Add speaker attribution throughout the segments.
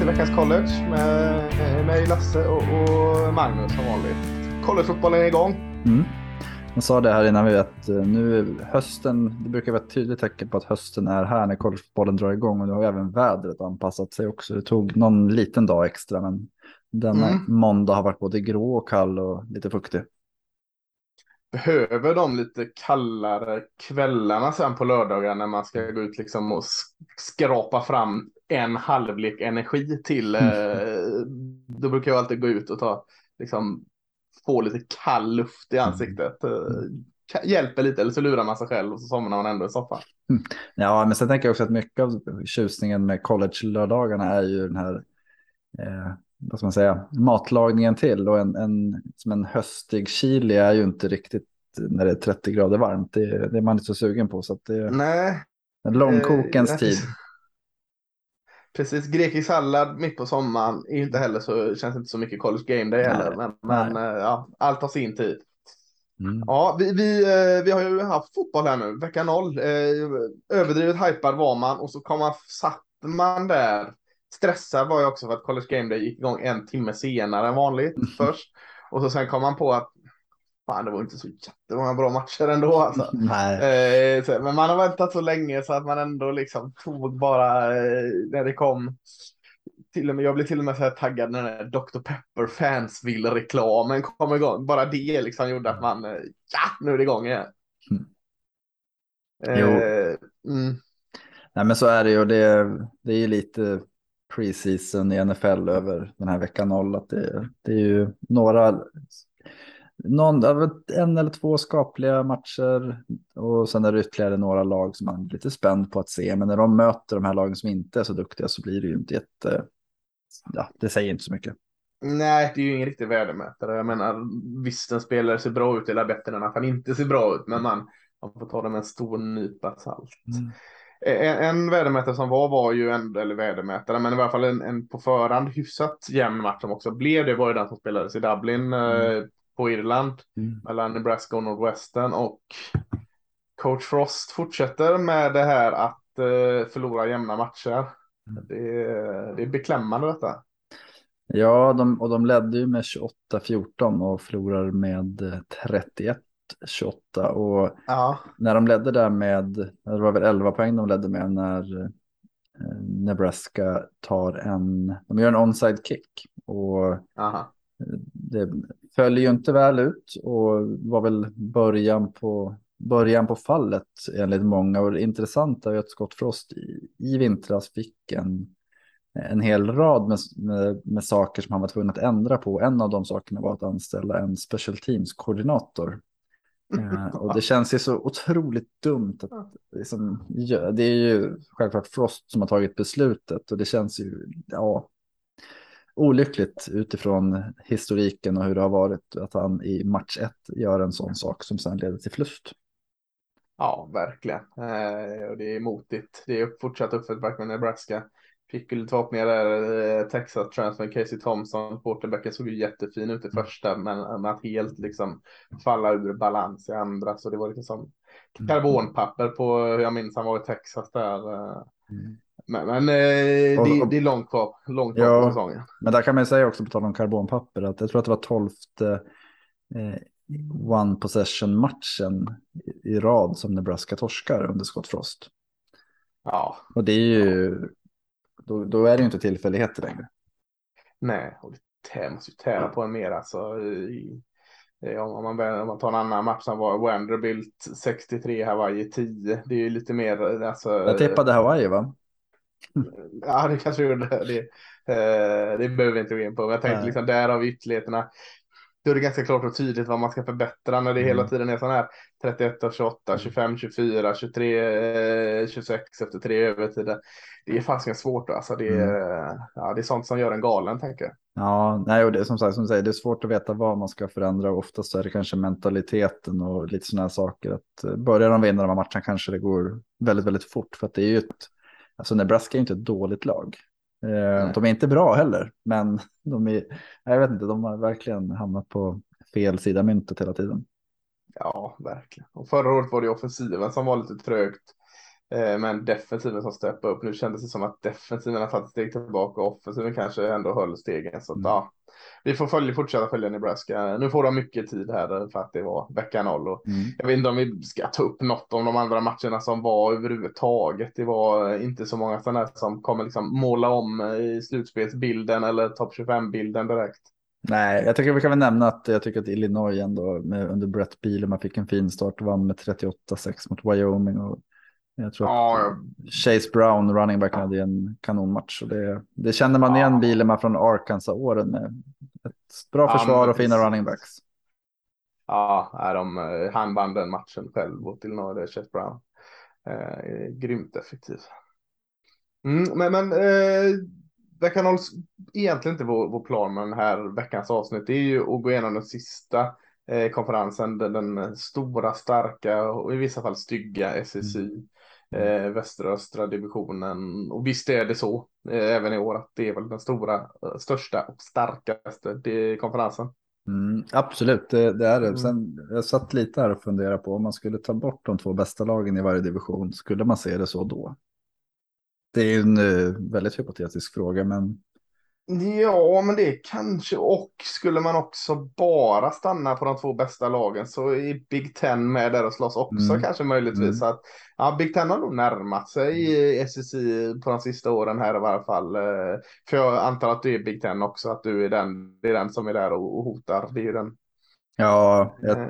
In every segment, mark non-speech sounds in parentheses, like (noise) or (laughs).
Speaker 1: Till veckans college med eh, mig Lasse och, och Magnus som vanligt. Collegefotbollen är igång.
Speaker 2: Mm. Jag sa det här innan vi att eh, nu hösten, det brukar vara ett tydligt tecken på att hösten är här när collegefotbollen drar igång och nu har även vädret anpassat sig också. Det tog någon liten dag extra men denna
Speaker 1: Mm.
Speaker 2: måndag har varit både grå och kall och lite fuktig.
Speaker 1: Behöver de lite kallare kvällarna sen på lördagar när man ska gå ut liksom och sk- skrapa fram en halvlek energi till. Eh, då brukar jag alltid gå ut och ta, liksom, få lite kall luft i ansiktet. Eh, ka- hjälper lite eller så lurar man sig själv och så somnar man ändå i soffan.
Speaker 2: Ja, men sen tänker jag också att mycket av tjusningen med college-lördagarna är ju den här, eh, vad ska man säga, matlagningen till och en, en, som en höstig chili är ju inte riktigt när det är 30 grader varmt. Det, det är man inte så sugen på så det är
Speaker 1: Nej,
Speaker 2: långkokens
Speaker 1: Eh,
Speaker 2: tid. (laughs)
Speaker 1: Precis, grekisk sallad mitt på sommaren är ju inte heller så, känns inte så mycket college game day
Speaker 2: Nej,
Speaker 1: heller. Men, men eh, ja, allt har sin tid.
Speaker 2: Mm.
Speaker 1: Ja, vi, vi, eh, vi har ju haft fotboll här nu, vecka noll. Eh, Överdrivet hypad var man och så kom man, satt man där. Stressad var jag också för att college game day gick igång en timme senare än vanligt (laughs) först. Och så sen kom man på att fan, det var inte så jättemånga bra matcher ändå. Alltså. (laughs)
Speaker 2: Nej.
Speaker 1: Eh, så- men man har väntat så länge så att man ändå liksom tog bara eh, när det kom. Till och med, jag blev till och med så här taggad när den här Dr. Pepper Fansville-reklamen kom igång. Bara det liksom gjorde att man, eh, ja, nu är det igång igen.
Speaker 2: Mm.
Speaker 1: Eh, mm,
Speaker 2: Nej, men så är det ju. Det, det är ju lite preseason i NFL över den här veckan noll. Att det, det är ju några, någon, en eller två skapliga matcher och sen är det ytterligare några lag som man är lite spänd på att se. Men när de möter de här lagen som inte är så duktiga så blir det ju inte jätte, ja, det säger inte så mycket.
Speaker 1: nej, det är ju ingen riktig värdemätare. Jag menar, visst en spelare ser bra ut eller bättre än att han inte ser bra ut. Men man, man får ta det med en stor nypa salt. En, en värdemätare som var var ju en, eller värdemätare, men i alla fall en, en på förhand hyfsat jämn match som också blev det var ju den som spelades i Dublin eh, på Irland
Speaker 2: Mm.
Speaker 1: mellan Nebraska och Nordwestern och coach Frost fortsätter med det här att eh, förlora jämna matcher.
Speaker 2: Mm.
Speaker 1: Det, det är beklämmande detta.
Speaker 2: Ja, de, och de ledde ju med 28-14 och förlorar med eh, 31-28. Och
Speaker 1: Ja,
Speaker 2: när de ledde där med, det var väl 11 poäng de ledde med när eh, Nebraska tar en, de gör en onside kick. Och
Speaker 1: aha.
Speaker 2: det Föll ju inte väl ut och var väl början på, början på fallet enligt många. Och det intressanta är att Scott Frost i, i vintras fick en, en hel rad med, med, med saker som han var tvungen att ändra på. En av de sakerna var att anställa en special teams-koordinator. Eh, och det känns ju så otroligt dumt. Att, liksom, det är ju självklart Frost som har tagit beslutet och det känns ju ja, olyckligt utifrån historiken och hur det har varit att han i match ett gör en sån sak som sen leder till förlust.
Speaker 1: Ja, verkligen. Eh, och det är motigt. Det är fortsatt uppförsbacke med Nebraska. Fick ju förhoppningar där. Eh, Texas transfer Casey Thompson, quarterbacken såg ju jättefin ut i första, men att helt liksom falla ur balans i andra. Så det var lite som karbonpapper på hur jag minns han var i Texas där. eh. Men, men eh,
Speaker 2: Och-
Speaker 1: det, är långt kvar, långt kvar
Speaker 2: Ja.
Speaker 1: på säsongen.
Speaker 2: Men där kan man ju säga också på tal om karbonpapper att jag tror att det var tolfte eh, one possession matchen i, rad som Nebraska torskar under Scott Frost.
Speaker 1: Ja,
Speaker 2: Och det är ju, då, då är det ju inte tillfälligheter längre.
Speaker 1: nej, och det måste ju tära på en mer alltså. I, om, man, om man tar en annan match som var Vanderbilt 63, Hawaii 10. Det är ju lite mer, alltså.
Speaker 2: Jag tippade Hawaii va? (laughs)
Speaker 1: Ja, det kanske gjorde det. Eh, det behöver vi inte gå in på. Men jag tänkte
Speaker 2: Nej.
Speaker 1: liksom där har vi ytterligheterna. Då är det ganska klart och tydligt vad man ska förbättra när det hela
Speaker 2: Mm.
Speaker 1: tiden är sån här 31 av 28, 25, 24, 23, eh, 26 efter tre övertider. Det är fasiken svårt alltså. Det
Speaker 2: Mm.
Speaker 1: är, ja, det är sånt som gör en galen tänker jag.
Speaker 2: Ja, nej, och det som sagt, som säger, det är svårt att veta vad man ska förändra och oftast är det kanske mentaliteten och lite sådana här saker. Att eh, börjar de vinna de här matcherna kanske det går väldigt, väldigt fort för att det är ju ett, alltså Nebraska är ju inte ett dåligt lag. Eh, de är inte bra heller, men (laughs) de är, jag vet inte, de har verkligen hamnat på fel sida myntet hela tiden.
Speaker 1: Ja, verkligen. Och förra året var det offensiven som var lite trögt. Eh, men defensiven som steppade upp. Nu kändes det som att defensiven har tagit steg tillbaka och offensiven kanske ändå höll stegen. Så att, mm. ja, vi får följa, fortsätta följa Nebraska. Nu får de mycket tid här för att det var vecka noll. Och mm. Jag vet inte om vi ska ta upp något om de andra matcherna som var överhuvudtaget. Det var inte så många sådana som kommer liksom måla om i slutspelsbilden eller topp 25-bilden direkt.
Speaker 2: Nej, jag tycker vi kan väl nämna att jag tycker att Illinois ändå med, under Brett Bielema fick en fin start och vann med 38-6 mot Wyoming. Och jag tror ja, att Chase Brown, running back, hade en kanonmatch. Och det, det kände man igen ja. Bielema från Arkansas-åren med ett bra försvar och fina running backs.
Speaker 1: Ja, de, han vann den matchen själv Illinois, det är Chase Brown. Eh, grymt effektiv. Mm, men men eh, det kan egentligen inte vår, vår plan med den här veckans avsnitt. Det är ju att gå igenom den sista eh, konferensen, den, den, stora, starka och i vissa fall stygga SEC. Mm. Eh, västra östra divisionen. Och visst är det så eh, även i år att det är väl den stora, eh, största och starkaste konferensen.
Speaker 2: Mm, absolut, det, det, är det. Mm. Sen, jag satt lite här och funderade på om man skulle ta bort de två bästa lagen i varje division. Skulle man se det så då? Det är en uh, väldigt hypotetisk fråga, men
Speaker 1: Ja, men det kanske och skulle man också bara stanna på de två bästa lagen så är Big Ten med där och slåss också mm. kanske möjligtvis. Mm. Att, ja, Big Ten har nog närmat sig SEC på de sista åren här i varje fall. Eh, för jag antar att du är Big Ten också, att du är den, det är den som är där och, hotar. Det är den.
Speaker 2: Ja, jag, eh.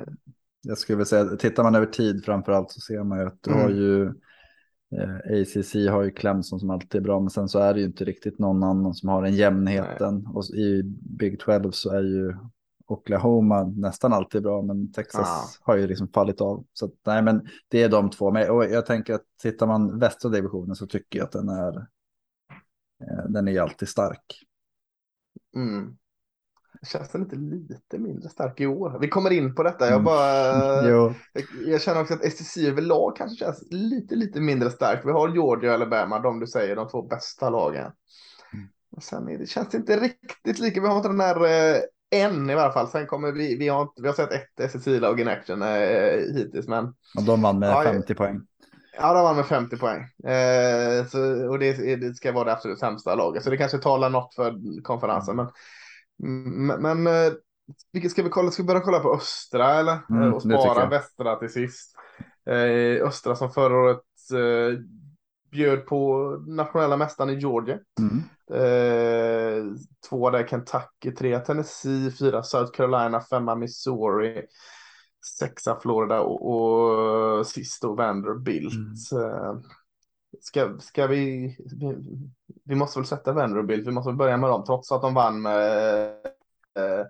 Speaker 2: jag skulle vilja säga, tittar man över tid framför allt så ser man ju att du mm. har ju Eh, ACC har ju Clemson som alltid är bra, men sen så är det ju inte riktigt någon annan som har den jämnheten. Nej. Och i Big 12 så är ju Oklahoma nästan alltid bra, men Texas ah. har ju liksom fallit av. Så att, nej, men det är de två. Men, och jag tänker att tittar man västra divisionen så tycker jag att den är, eh, den är alltid stark.
Speaker 1: Mm känns den inte lite mindre stark i år? Vi kommer in på detta. Jag, mm. bara, (laughs) jag, jag, känner också att STC överlag kanske känns lite, lite mindre stark. Vi har Georgia och Alabama, de du säger, de två bästa lagen. Mm. Och sen är det, känns det inte riktigt lika. Vi har inte den där eh, än i varje fall. Sen kommer vi, vi har, vi har sett ett SSI-lag in action eh, hittills. Men,
Speaker 2: och de vann med ja, 50 poäng.
Speaker 1: Ja, de vann med 50 poäng. Eh, så, och det, det, ska vara det absolut sämsta laget. Så det kanske talar något för konferensen. Mm. Men men, men eh, vilket ska vi kolla? Ska vi börja kolla på östra eller? Mm, eh, och spara västra till sist. Eh, östra som förra året bjöd på nationella mästaren i Georgia. Mm. Eh, två där Kentucky, tre Tennessee, fyra South Carolina, femma Missouri, sexa Florida och, och sist då Vanderbilt. Mm. Eh, ska, ska vi, vi, måste väl sätta Vanderbilt, vi måste väl börja med dem, trots att de vann med eh,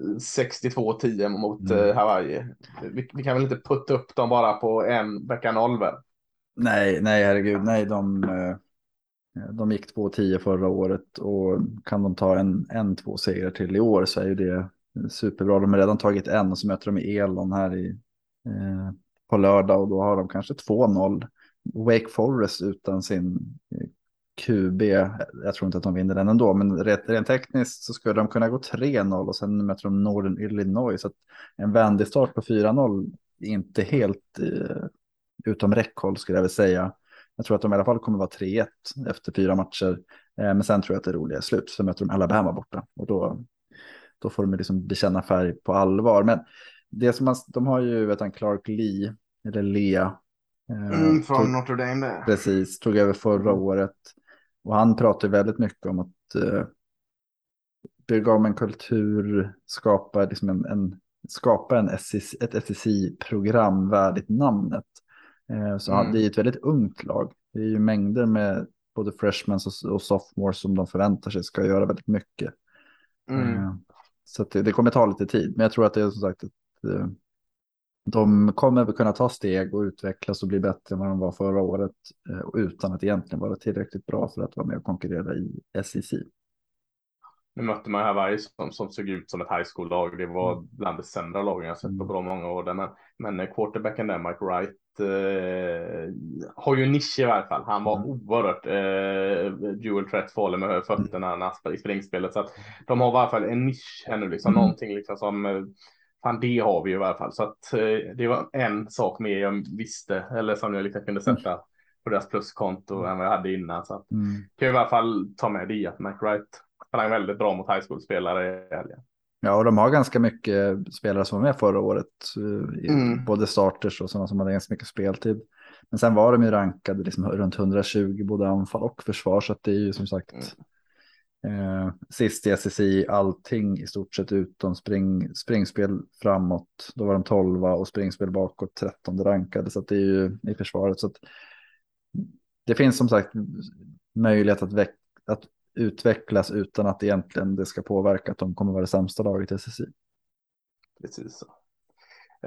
Speaker 1: 62-10 mot mm. eh, Hawaii. Vi, vi, kan väl inte putta upp dem bara på en vecka noll väl?
Speaker 2: Nej, nej herregud, nej de, eh, de gick 2-10 förra året och kan de ta en, en två segrar till i år så är ju det superbra. De har redan tagit en och så möter de Elon här i, eh, på lördag och då har de kanske 2-0 Wake Forest utan sin eh, QB, jag tror inte att de vinner den ändå, men rent, rent tekniskt så skulle de kunna gå 3-0 och sen möter de Northern Illinois. Så att en vändig start på 4-0 är inte helt eh, utom räckhåll skulle jag vilja säga. Jag tror att de i alla fall kommer vara 3-1 efter fyra matcher. Eh, men sen tror jag att det roliga är slut. Så möter de Alabama borta och då, då får de liksom bekänna färg på allvar. Men det som man, de har ju vet han, Clark Lee, eller Lea,
Speaker 1: mm, från tog, Notre Dame där.
Speaker 2: Precis, tog över förra mm. året. Och han pratar väldigt mycket om att uh, bygga om en kultur, skapa, liksom en, en, skapa en SEC, ett SEC-program värdigt namnet. Uh, så mm. det är ett väldigt ungt lag. Det är ju mängder med både freshmans och, och sophomores som de förväntar sig ska göra väldigt mycket. Mm. Uh, så det, det, kommer ta lite tid, men jag tror att det är som sagt ett de kommer kunna ta steg och utvecklas och bli bättre än vad de var förra året eh, utan att egentligen vara tillräckligt bra för att vara med och konkurrera i SEC.
Speaker 1: Nu mötte man Hawaii som, som såg ut som ett high school-lag. Det var mm. bland de sämre lagen jag sett på mm. bra många år. Men, men quarterbacken där, Mike Wright, eh, har ju nisch i varje fall. Han var mm. oerhört eh, dual threat farlig med fötterna mm. i springspelet. Så att de har i varje fall en nisch ännu, liksom mm. någonting liksom som eh, Fan, det har vi ju i alla fall. Så att eh, det var en sak mer jag visste, eller som jag liksom kunde sätta på deras pluskonto än vad jag hade innan. Så att,
Speaker 2: Mm.
Speaker 1: kan jag i alla fall ta med det att McWright sprang väldigt bra mot high school-spelare i helgen.
Speaker 2: Ja, och de har ganska mycket spelare som var med förra året. eh, i
Speaker 1: Mm.
Speaker 2: Både starters och sådana som hade ganska mycket speltid. Men sen var de ju rankade liksom runt 120 både anfall och försvar. Så att det är ju som sagt eh, sist i SSI allting i stort sett utom spring, springspel framåt. Då var de 12 och springspel bakåt 13 rankade. Så att det är ju i försvaret. Så att det finns som sagt möjlighet att, väck, att utvecklas utan att egentligen det ska påverka att de kommer vara det sämsta laget i SSI.
Speaker 1: Precis så.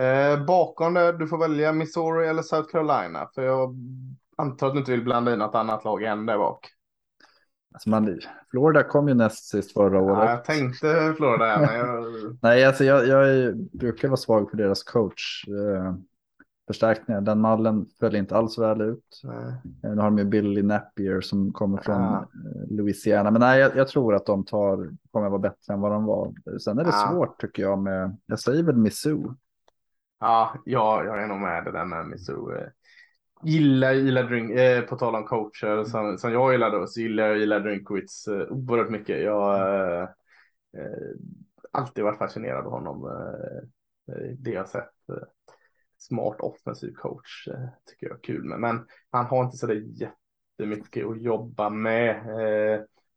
Speaker 1: Eh, bakom det, du får välja Missouri eller South Carolina. För jag antar att du inte vill blanda in något annat lag än där bak.
Speaker 2: Alltså man, Florida kom ju näst sist förra året.
Speaker 1: Ja, jag tänkte Florida men jag... (laughs)
Speaker 2: Nej, alltså jag, jag brukar vara svag för deras coach. Eh, förstärkningar. Den mallen föll inte alls väl ut.
Speaker 1: Nej.
Speaker 2: Eh, Nu har de ju Billy Napier som kommer från
Speaker 1: Ja.
Speaker 2: eh, Louisiana. Men nej, jag, jag tror att de tar, kommer vara bättre än vad de var. Sen är det
Speaker 1: Ja.
Speaker 2: svårt tycker jag med, jag säger väl Missou.
Speaker 1: Ja, ja, jag är nog med det där med Missouri. Gillar Ila Drink, eh, på tal om coacher som, som jag gillar då, så gillar jag Ila Drinkwitz eh, oerhört mycket. Jag har eh, eh, alltid varit fascinerad av honom. Eh, eh, det jag sett. Eh, smart offensiv coach tycker jag är kul med. Men han har inte så där jättemycket att jobba med.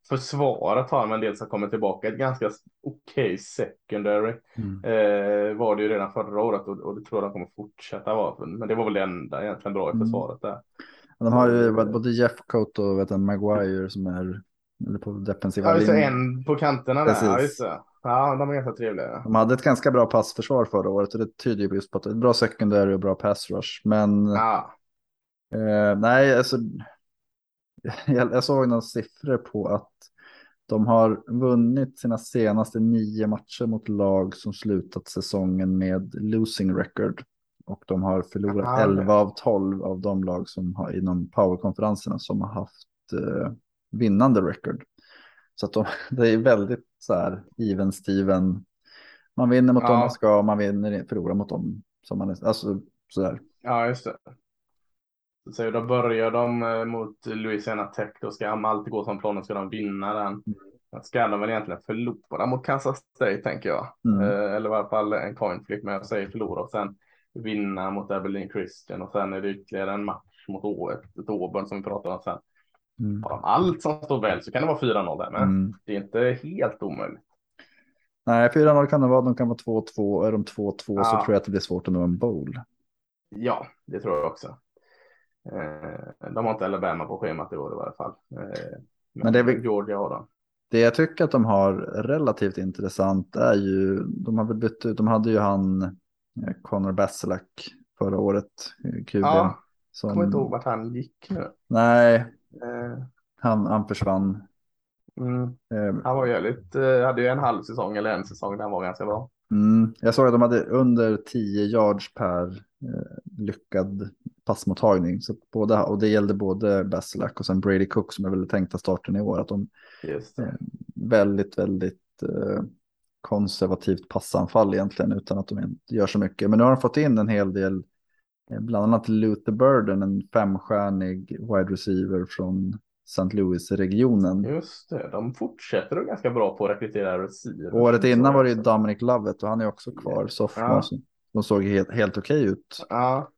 Speaker 1: Eh, försvaret har han en del som kommer tillbaka. Ett ganska okej secondary. Eh, var det ju redan förra året och, och det tror jag de kommer fortsätta vara. Men det var väl det enda egentligen bra i
Speaker 2: Mm.
Speaker 1: försvaret där.
Speaker 2: De har ju varit både Jeff Coat och vet Maguire som är eller på defensiva
Speaker 1: Ja,
Speaker 2: linjen.
Speaker 1: en på kanterna där. Ja. Ja, de är ganska trevliga.
Speaker 2: De hade ett ganska bra passförsvar förra året och det tyder ju just på att det är bra secondary och bra pass rush. Men
Speaker 1: Ja,
Speaker 2: Eh, nej, alltså. (laughs) Jag, jag såg några siffror på att de har vunnit sina senaste nio matcher mot lag som slutat säsongen med losing record. Och de har förlorat
Speaker 1: Aha.
Speaker 2: 11 av 12 av de lag som har inom powerkonferenserna som har haft eh, vinnande record. Så att de, (laughs) det är väldigt så här even Steven. Man vinner mot
Speaker 1: Ja.
Speaker 2: dem man ska, man vinner, förlorar mot dem som man är. Alltså så där.
Speaker 1: ja just det. Så då börjar de eh, mot Louisiana Tech. Då ska de alltid gå som planen. Ska de vinna den. Då ska de väl egentligen förlora mot Kansas State tänker jag.
Speaker 2: Mm.
Speaker 1: Eh, eller i alla fall en coin flip. Men jag säger förlora och sen vinna mot Abilene Christian. Och sen är det ytterligare en match mot Auburn som vi pratar om sen.
Speaker 2: Mm.
Speaker 1: Har de allt som står väl så kan det vara 4-0 där. Men
Speaker 2: Mm.
Speaker 1: det är inte helt omöjligt.
Speaker 2: Nej, 4-0 kan det vara. De kan vara 2-2. Är de 2-2 så
Speaker 1: Ja.
Speaker 2: tror jag att det blir svårt att nå en bowl.
Speaker 1: Ja, det tror jag också. Eh, de har inte Alabama på schemat i år i varje fall. Eh,
Speaker 2: Men det är väl-
Speaker 1: Georgia har de.
Speaker 2: Det jag tycker att de har relativt intressant är ju, de har väl bytt ut, de hade ju han eh, Connor Baselak förra året, QB.
Speaker 1: Ja,
Speaker 2: som,
Speaker 1: Jag kommer inte ihåg vart han gick nu.
Speaker 2: Nej,
Speaker 1: Eh,
Speaker 2: han, han försvann.
Speaker 1: mm,
Speaker 2: Eh,
Speaker 1: han var ju lite, hade ju en halv säsong eller en säsong där han var ganska bra.
Speaker 2: Mm, jag såg att de hade under 10 yards per eh, lyckad passmottagning. Så båda, och det gällde både Baselak och sen Brady Cook som är väl tänkta starten i år. Att de
Speaker 1: Just det.
Speaker 2: väldigt, väldigt eh, konservativt passanfall egentligen utan att de inte gör så mycket. Men nu har de fått in en hel del, eh, bland annat Luther Burden, en femstjärnig wide receiver från St. Louis-regionen.
Speaker 1: Just det, de fortsätter då ganska bra på att rekrytera receiver.
Speaker 2: Året innan var det ju. Dominic Lovett och han är också kvar, sophomore.
Speaker 1: Ja.
Speaker 2: De såg helt, helt okej ut.
Speaker 1: Ja.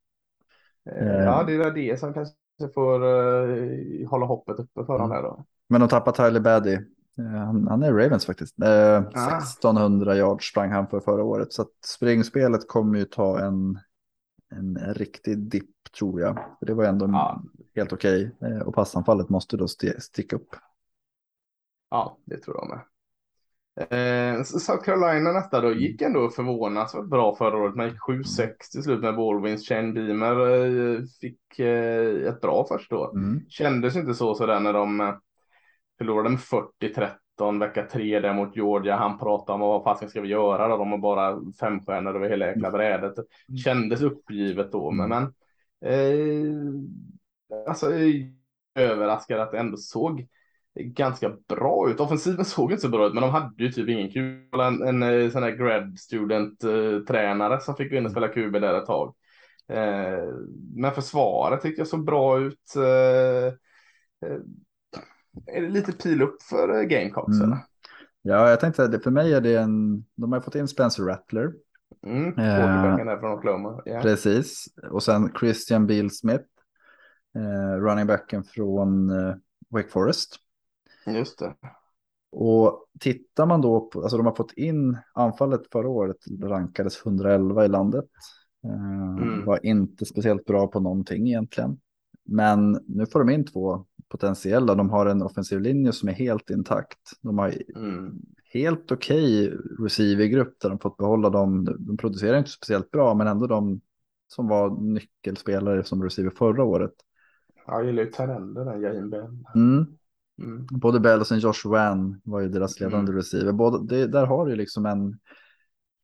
Speaker 1: Eh,
Speaker 2: Eh.
Speaker 1: ja, det är det som kanske får eh, hålla hoppet uppe för dem här då.
Speaker 2: Men de tappar Tyler Baddy. Eh, Han, han är Ravens faktiskt. Eh, 1600 yards sprang han för förra året. Så att springspelet kommer ju ta en, en riktig dipp tror jag. För det var ändå
Speaker 1: Ja.
Speaker 2: Helt okej. Eh, och passanfallet måste då sti- sticka upp.
Speaker 1: Ja, det tror jag med. Eh, South Carolina nästa då gick ändå förvånansvärt bra förra året. Man gick 7-6 till slut med ballwins. Shane Beamer eh, fick eh, ett bra första år.
Speaker 2: Mm.
Speaker 1: Kändes inte så sådär när de eh, förlorade med 40-13 vecka 3 där mot Georgia. Han pratade om vad fasen ska vi göra då? De har bara fem stjärnor över hela jäkla brädet. Kändes uppgivet då, men, men eh, alltså överraskad att det ändå såg ganska bra ut. Offensiven såg inte så bra ut, men de hade ju typ ingen kul. En, en, eh, sån här grad student eh, tränare som fick gå in och spela QB där ett tag. Eh, men försvaret tyckte jag såg bra ut. Eh, är det lite pil upp för Gamecocks?
Speaker 2: Mm.
Speaker 1: eller?
Speaker 2: Ja, jag tänkte att för mig är det en, de har fått in Spencer Rattler,
Speaker 1: Mm.
Speaker 2: Eh,
Speaker 1: från Oklahoma. Ja.
Speaker 2: precis, och sen Christian Beal Smith, eh, running backen från eh, Wake Forest.
Speaker 1: Just det.
Speaker 2: Och tittar man då på, alltså de har fått in anfallet förra året rankades 111 i landet. Eh,
Speaker 1: Mm.
Speaker 2: Var inte speciellt bra på någonting egentligen. Men nu får de in två potentiella. De har en offensiv linje som är helt intakt. De har
Speaker 1: Mm.
Speaker 2: helt okej receivergrupp där de fått behålla dem. De producerar inte speciellt bra, men ändå de som var nyckelspelare som receiver förra året.
Speaker 1: Jag gillar ju Tyrender, den Jahin Bell.
Speaker 2: Mm.
Speaker 1: Mm.
Speaker 2: Både Bell och sen Josh Wan var ju deras ledande
Speaker 1: Mm.
Speaker 2: receiver. Både, det, där har du liksom en...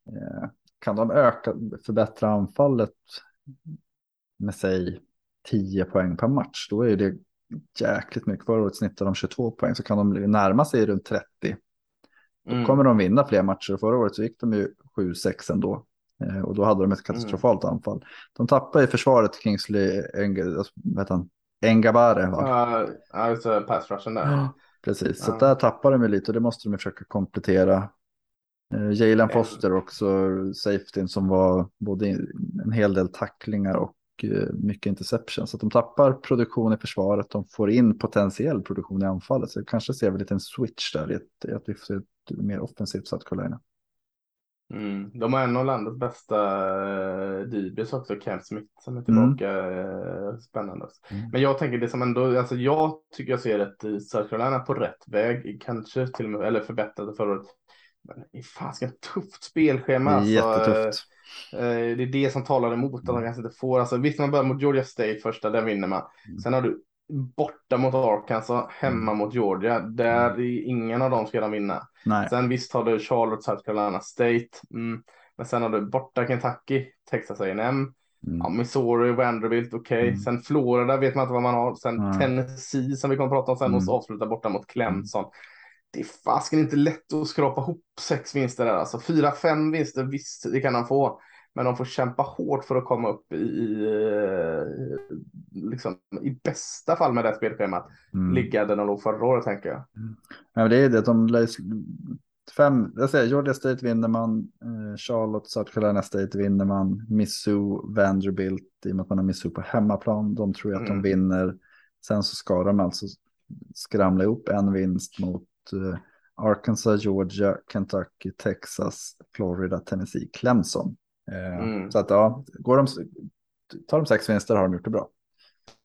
Speaker 2: Eh, kan de öka, förbättra anfallet med sig 10 poäng per match, då är det jäkligt mycket. Förra året snittade de 22 poäng, så kan de närma sig runt 30. Då
Speaker 1: Mm.
Speaker 2: kommer de vinna fler matcher. Förra året så gick de ju 7-6 ändå. Eh, och då hade de ett katastrofalt anfall. De tappade i försvaret Kingsley Eng alltså, heter han? Engabare. Va?
Speaker 1: Ja, ja, just det, pass rushen där.
Speaker 2: Precis, så
Speaker 1: Ja.
Speaker 2: där tappar de lite och det måste de försöka komplettera. Eh, Jalen Foster också, safetyn som var både en hel del tacklingar och eh, mycket interception. Så att de tappar produktion i försvaret, de får in potentiell produktion i anfallet. Så kanske ser vi lite en switch där i ett, i att vi får se ett mer offensivt South Carolina.
Speaker 1: Mm. De har en av landets bästa uh, DBs också, Cam Smith, som är
Speaker 2: Mm.
Speaker 1: tillbaka. eh, spännande. också.
Speaker 2: Mm.
Speaker 1: Men jag tänker det som ändå, alltså jag tycker jag ser ett eh, South Carolina på rätt väg, kanske till och med, eller förbättrat det förra året. Men fasiken tufft spelschema.
Speaker 2: Det är
Speaker 1: alltså,
Speaker 2: jättetufft.
Speaker 1: Eh, Det är det som talar emot att de kanske inte får. Alltså, visst, man börjar mot Georgia State första, den vinner man.
Speaker 2: Mm.
Speaker 1: Sen har du borta mot Arkansas, hemma mot Georgia. Där är ingen av dem ska de vinna.
Speaker 2: Nej,
Speaker 1: Sen visst har du Charlotte, South Carolina State. Mm. Men sen har du borta Kentucky, Texas A&M,
Speaker 2: mm.
Speaker 1: ja, Missouri, Vanderbilt, okej.
Speaker 2: Mm.
Speaker 1: Sen Florida vet man inte vad man har. Sen. Tennessee som vi kommer att prata om sen
Speaker 2: Mm.
Speaker 1: och så avsluta borta mot Clemson. Det är fasken inte lätt att skrapa ihop sex vinster där. Alltså fyra, fem vinster, visst, det kan de få. Men de får kämpa hårt för att komma upp i, i, eh, liksom, i bästa fall med det spelschemat,
Speaker 2: Mm.
Speaker 1: ligga där de låg förra året tänker jag.
Speaker 2: Ja, men det är det, de fem, jag säger Georgia State vinner man, eh, Charlotte, South Carolina State vinner man, Missou, Vanderbilt, i och med att man har Missou på hemmaplan, de tror jag att
Speaker 1: Mm.
Speaker 2: de vinner. Sen så ska de alltså skramla ihop en vinst mot eh, Arkansas, Georgia, Kentucky, Texas, Florida, Tennessee, Clemson. Eh,
Speaker 1: Mm.
Speaker 2: Så att ja, går de, tar de sex vinster har de gjort det bra.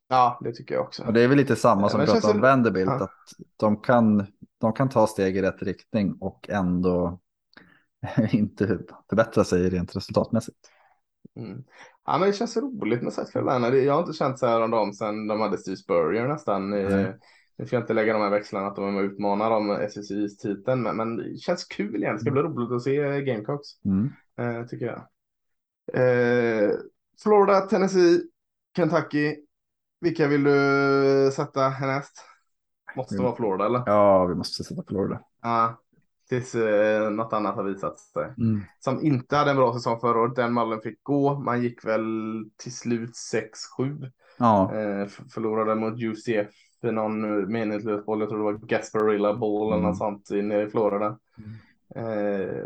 Speaker 1: Ja, det tycker jag också.
Speaker 2: Och det är väl lite samma som vi pratade om Vanderbilt,
Speaker 1: ja.
Speaker 2: att de kan, de kan ta steg i rätt riktning och ändå (laughs) inte förbättra sig rent resultatmässigt.
Speaker 1: Mm. Ja, men det känns roligt med South Carolina. Jag har inte känt så här om dem sedan de hade Steve Spurrier nästan. Eh, Nu får jag inte lägga de här växlarna att de är med och utmanar om SSI-titeln, men, men det känns kul igen. Det ska bli roligt att se Gamecocks,
Speaker 2: Mm.
Speaker 1: eh, tycker jag. Eh, Florida, Tennessee, Kentucky. Vilka vill du sätta härnäst? Måste det vara Florida eller?
Speaker 2: Ja, vi måste sätta Florida.
Speaker 1: Ja, tills eh, något annat har visat sig.
Speaker 2: Mm.
Speaker 1: Som inte hade en bra säsong förra året. Den mallen fick gå. Man gick väl till slut 6-7.
Speaker 2: Ja,
Speaker 1: Eh, förlorade mot UCF i någon meningslös boll. Jag tror det var Gasparilla Bowl eller
Speaker 2: Mm.
Speaker 1: något sånt nere i Florida. Eh,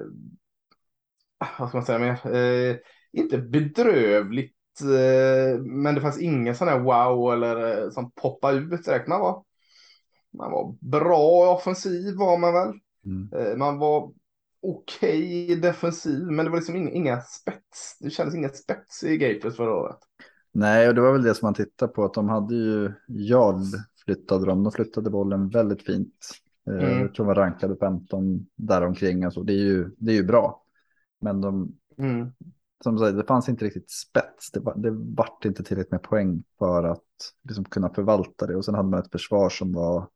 Speaker 1: vad ska man säga mer? Eh, inte bedrövligt. Eh, men det fanns ingen sån här wow eller eh, som poppade ut direkt. Man var, man var bra offensiv var man väl.
Speaker 2: mm.
Speaker 1: Eh, Man var okej defensiv, men det var liksom inga, inga spets. Det kändes inga spets i Gators förra året.
Speaker 2: Nej, och det var väl det som man tittade på, att de hade ju Jarl flyttade de. De flyttade bollen väldigt fint.
Speaker 1: Mm.
Speaker 2: Jag tror de var rankade 15 däromkring. Alltså, det, är ju, det är ju bra. Men de,
Speaker 1: Mm.
Speaker 2: Som sagt, det fanns inte riktigt spets. Det, var, det vart inte tillräckligt med poäng för att liksom kunna förvalta det. Och sen hade man ett försvar som var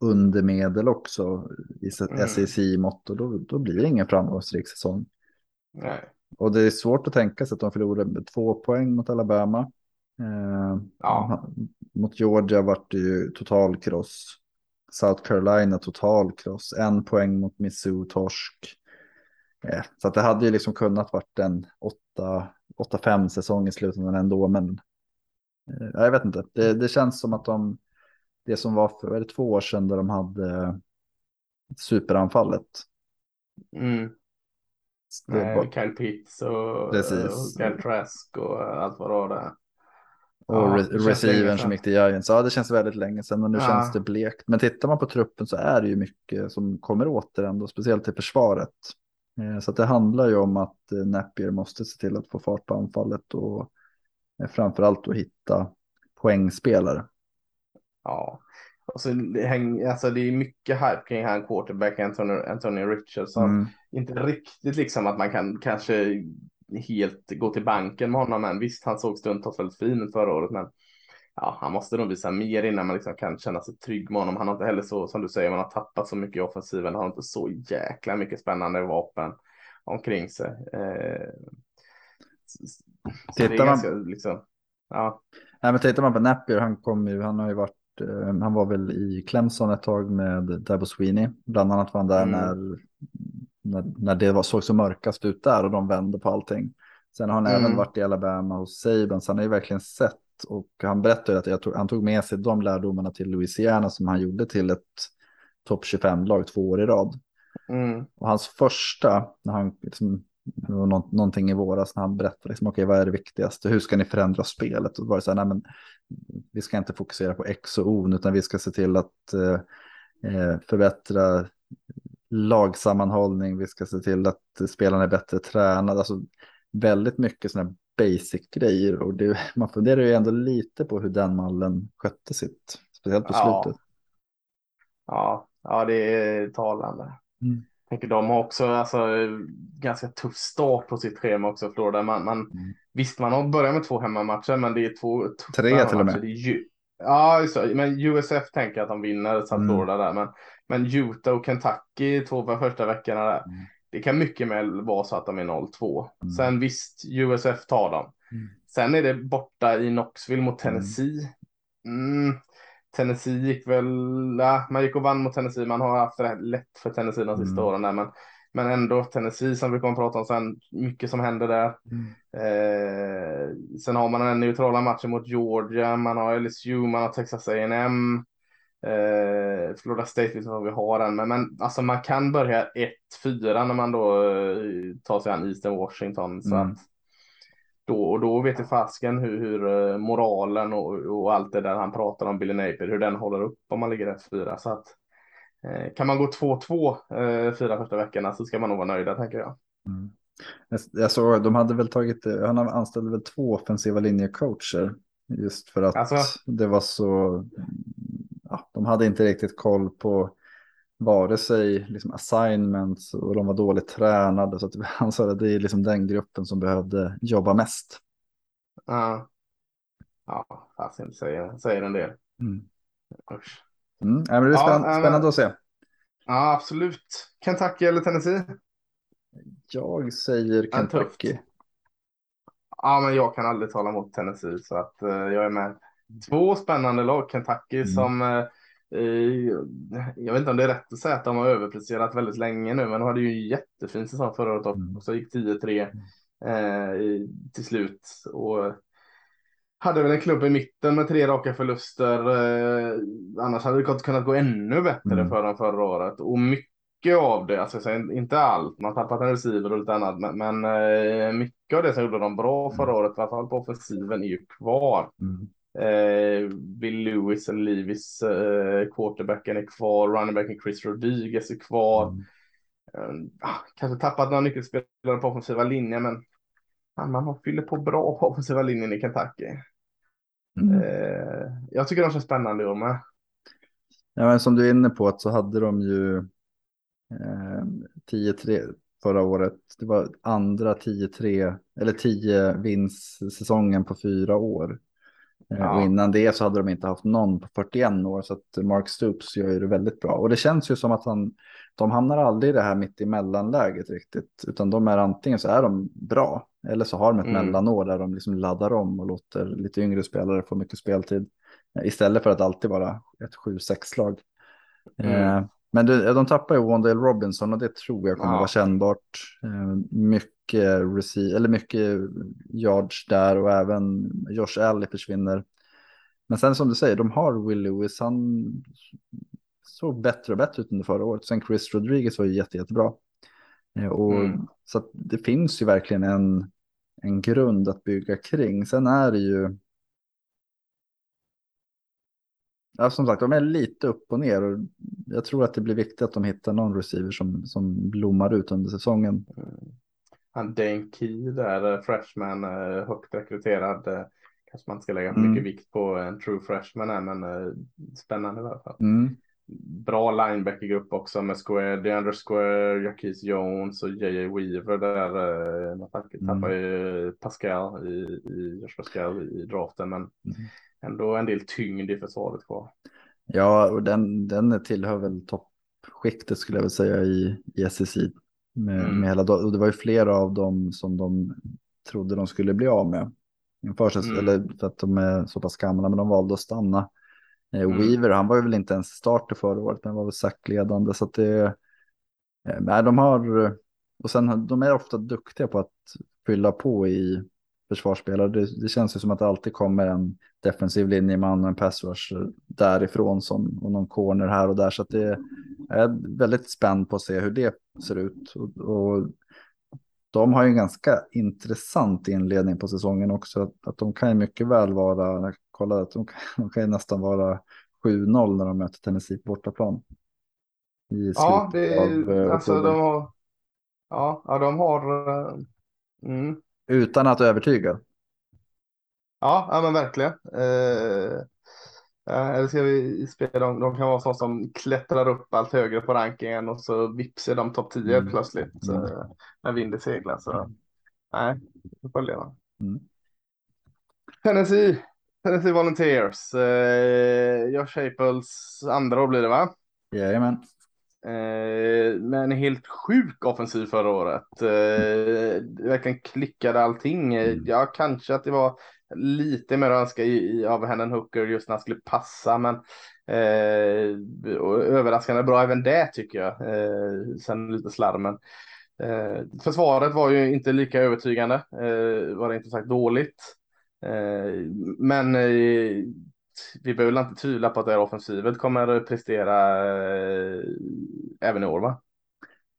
Speaker 2: under medel också i
Speaker 1: Mm.
Speaker 2: SEC-mått. Och då, då blir det ingen framgångsrik säsong.
Speaker 1: Nej.
Speaker 2: Och det är svårt att tänka sig att de förlorade med två poäng mot Alabama. Eh,
Speaker 1: Ja.
Speaker 2: Mot Georgia vart det ju total kross. South Carolina total kross. En poäng mot Missou torsk. Eh, så att det hade ju liksom kunnat varit en åtta, 8-5 säsong i slutändan ändå. Men eh, jag vet inte, det, det känns som att de, det som var för det två år sedan där de hade superanfallet.
Speaker 1: Mm.
Speaker 2: Var-
Speaker 1: Kyle Pitts och,
Speaker 2: Precis.
Speaker 1: och Kyle Trask och allt vad det var där.
Speaker 2: Och re- receivern som gick till Giants. Ja, det känns väldigt länge sedan och nu
Speaker 1: Ja.
Speaker 2: känns det blekt. Men tittar man på truppen så är det ju mycket som kommer åter ändå, speciellt i försvaret. Eh, Så det handlar ju om att eh, Napier måste se till att få fart på anfallet och eh, framförallt att hitta poängspelare.
Speaker 1: Ja. Och så det, häng, alltså det är mycket hype kring han quarterback Anthony, Anthony Richardson.
Speaker 2: Mm.
Speaker 1: Inte riktigt liksom att man kan kanske helt gå till banken med honom än. Visst, han såg stundtals väldigt fin ut förra året, men ja, han måste nog visa mer innan man liksom kan känna sig trygg med honom. Han har inte heller så, som du säger, man har tappat så mycket i offensiven. Han har inte så jäkla mycket spännande vapen omkring sig. Eh,
Speaker 2: Tittar man-
Speaker 1: ganska, liksom, ja.
Speaker 2: Nej, men tittar man på Napier, han, kom ju, han har ju varit, eh, han var väl i Clemson ett tag med Dabo Sweeney. Bland annat var han där
Speaker 1: Mm.
Speaker 2: när, när, när det var, såg så mörkast ut där och de vände på allting. Sen har han
Speaker 1: Mm.
Speaker 2: även varit i Alabama hos Saban, så han har ju verkligen sett och han berättade att tog, han tog med sig de lärdomarna till Louisiana som han gjorde till ett topp 25-lag två år i rad.
Speaker 1: Mm,
Speaker 2: Och hans första, när han, liksom, någonting i våras, när han berättade, liksom, okej vad är det viktigaste, hur ska ni förändra spelet? Och var det så här, nej men vi ska inte fokusera på X och O, utan vi ska se till att eh, eh, förbättra lagsammanhållning, vi ska se till att spelarna är bättre tränade, alltså väldigt mycket sådana basic grejer. Och det, man funderar ju ändå lite på hur den mallen skötte sitt, speciellt på slutet.
Speaker 1: ja, ja, det är talande.
Speaker 2: Mm.
Speaker 1: tänker de har också alltså, ganska tuff start på sitt schema också, Florida. Man, man,
Speaker 2: Mm.
Speaker 1: Visst, man har börjat med två hemmamatcher, men det är två tuffa
Speaker 2: Tre till och med.
Speaker 1: ju, ja, just det. men USF tänker att de vinner South
Speaker 2: Mm.
Speaker 1: Florida där. Men, men Utah och Kentucky, två för första veckorna där.
Speaker 2: Mm.
Speaker 1: Det kan mycket väl vara så att de är 0-2.
Speaker 2: Mm.
Speaker 1: Sen visst, USF tar dem.
Speaker 2: Mm.
Speaker 1: Sen är det borta i Knoxville mot Tennessee. Mm. Tennessee gick väl, ja, man gick och vann mot Tennessee. Man har haft det lätt för Tennessee de sista
Speaker 2: Mm.
Speaker 1: åren där. Men, men ändå Tennessee som vi kommer att prata om sen. Mycket som händer där.
Speaker 2: Mm.
Speaker 1: Eh, sen har man den neutrala matchen mot Georgia. Man har LSU, man har Texas A&M. Eh, Florida State vet inte vad vi har än. Men, men alltså man kan börja 1-4 när man då eh, tar sig an Eastern Washington. Så
Speaker 2: Mm.
Speaker 1: att då, och då vet jag fasken hur, hur eh, moralen och, och allt det där han pratar om, Billy Napier, hur den håller upp om man ligger 1-4. Så att eh, kan man gå 2-2 eh, fyra första veckorna så ska man nog vara nöjda tänker jag.
Speaker 2: Mm. Jag, såg, de hade väl tagit, han anställde väl två offensiva linjecoacher. Just för att
Speaker 1: Alltså?
Speaker 2: det var så, de hade inte riktigt koll på vare sig liksom assignments och de var dåligt tränade. Så att (laughs) han sa att det är liksom den gruppen som behövde jobba mest.
Speaker 1: Ja, ja fasen säger, säger en del.
Speaker 2: Mm.
Speaker 1: Usch.
Speaker 2: Mm. Ja, men det är
Speaker 1: Ja,
Speaker 2: spännande,
Speaker 1: ja, men-
Speaker 2: spännande att se.
Speaker 1: Ja, absolut. Kentucky eller Tennessee?
Speaker 2: Jag säger. Kentucky.
Speaker 1: Ja, men jag kan aldrig tala mot Tennessee så att eh, jag är med. Två spännande lag. Kentucky
Speaker 2: Mm.
Speaker 1: som eh, jag vet inte om det är rätt att säga att de har överpresterat väldigt länge nu, men de hade ju en jättefin säsong förra året också.
Speaker 2: Mm.
Speaker 1: Så gick 10-3 eh, i- till slut och hade väl en klubb i mitten med tre raka förluster. Eh, annars hade det kunnat gå ännu bättre
Speaker 2: Mm.
Speaker 1: för dem förra året och mycket av det, alltså jag säger inte allt, man har tappat en receiver och lite annat, men, men eh, mycket av det som gjorde dem bra förra året, i alla fall på offensiven, är ju kvar.
Speaker 2: Mm.
Speaker 1: Eh, Bill Lewis eller Levis, eh, quarterbacken är kvar, runningbacken Chris Rodriguez är kvar.
Speaker 2: Mm.
Speaker 1: Eh, ah, kanske tappat några nyckelspelare på offensiva linjen, men man har fyller på bra på offensiva linjen i Kentucky.
Speaker 2: Mm.
Speaker 1: Eh, jag tycker de känns spännande i år med.
Speaker 2: Ja, men som du är inne på att så hade de ju eh, 10-3 förra året. Det var andra 10-3 eller 10 vinstsäsongen på fyra år. Eh,
Speaker 1: Ja.
Speaker 2: Och innan det så hade de inte haft någon på 41 år så att Mark Stoops gör ju det väldigt bra. Och det känns ju som att han, de hamnar aldrig i det här mitt i mellanläget riktigt. Utan de är antingen så är de bra eller så har de ett
Speaker 1: Mm.
Speaker 2: mellanår där de liksom laddar om och låter lite yngre spelare få mycket speltid. Eh, Istället för att alltid vara ett 7-6-lag.
Speaker 1: Mm.
Speaker 2: Eh, men de tappar ju Wandale Robinson och det tror jag kommer
Speaker 1: Ja.
Speaker 2: vara kännbart. Eh, mycket mycket, eller mycket yards där och även Josh Alley försvinner. Men sen som du säger, de har Will Lewis, han såg bättre och bättre ut under förra året. Sen Chris Rodriguez var ju jätte, jättebra. Eh, Och,
Speaker 1: Mm.
Speaker 2: Så det finns ju verkligen en, en grund att bygga kring. Sen är det ju... Ja, som sagt, de är lite upp och ner. Och jag tror att det blir viktigt att de hittar någon receiver som, som blommar ut under säsongen.
Speaker 1: Han Dane Key där, eh, freshman, eh, högt rekryterad. eh, Kanske man inte ska lägga
Speaker 2: Mm.
Speaker 1: mycket vikt på en true freshman här, men spännande i alla fall.
Speaker 2: Mm.
Speaker 1: Bra linebackergrupp också med Square, DeAndre Square, Jaquise Jones och JJ Weaver där. Man tappar-
Speaker 2: Mm.
Speaker 1: tappar ju Pascal i, i Josh Pascal i draften, men
Speaker 2: Mm.
Speaker 1: ändå en del tyngd i försvaret kvar.
Speaker 2: Ja, och den, den tillhör väl toppskiktet skulle jag vilja säga i, i SEC. Med,
Speaker 1: Mm.
Speaker 2: med hela, och det var ju flera av dem som de trodde de skulle bli av med. Inför sig,
Speaker 1: Mm.
Speaker 2: eller för att de är så pass gamla, men de valde att stanna. Eh,
Speaker 1: Mm.
Speaker 2: Weaver, han var ju väl inte ens starter förra året, men var väl sackledande. Så att det, eh, nej, de har, och sen de är ofta duktiga på att fylla på i försvarsspelare. Det, det känns ju som att det alltid kommer en defensiv linjeman och en pass rush därifrån som, och någon corner här och där. Så att det är väldigt spänd på att se hur det ser ut. Och, och de har ju en ganska intressant inledning på säsongen också. Att, att de kan ju mycket väl vara, jag kollade att de kan, (laughs) de kan ju nästan vara 7-0 när de möter Tennessee på bortaplan. I
Speaker 1: Ja, det
Speaker 2: av, eh,
Speaker 1: alltså de har, ja, ja, de har, eh, mm.
Speaker 2: Utan att övertyga.
Speaker 1: Ja, ja men verkligen. Eh, eller ska vi spela de, de kan vara sådana som klättrar upp allt högre på rankingen och så vips är de topp 10
Speaker 2: Mm.
Speaker 1: plötsligt
Speaker 2: Mm.
Speaker 1: eh, när vinden seglar. Så nej, vi får leva.
Speaker 2: Mm.
Speaker 1: Tennessee, Tennessee Volunteers. Eh, Josh Staples andra år blir det va?
Speaker 2: Jajamän.
Speaker 1: Eh, en helt sjuk offensiv förra året. Eh, verkligen klickade allting. Eh,
Speaker 2: Mm.
Speaker 1: Ja, kanske att det var lite mer önska i, i, av Hennan Hooker just när han skulle passa, men eh, överraskande bra även det tycker jag. Eh, sen lite slarmen. Eh, försvaret var ju inte lika övertygande, eh, var det inte sagt dåligt. Eh, men eh, vi behöver väl inte tvivla på att det här offensivet kommer prestera eh, även i år va?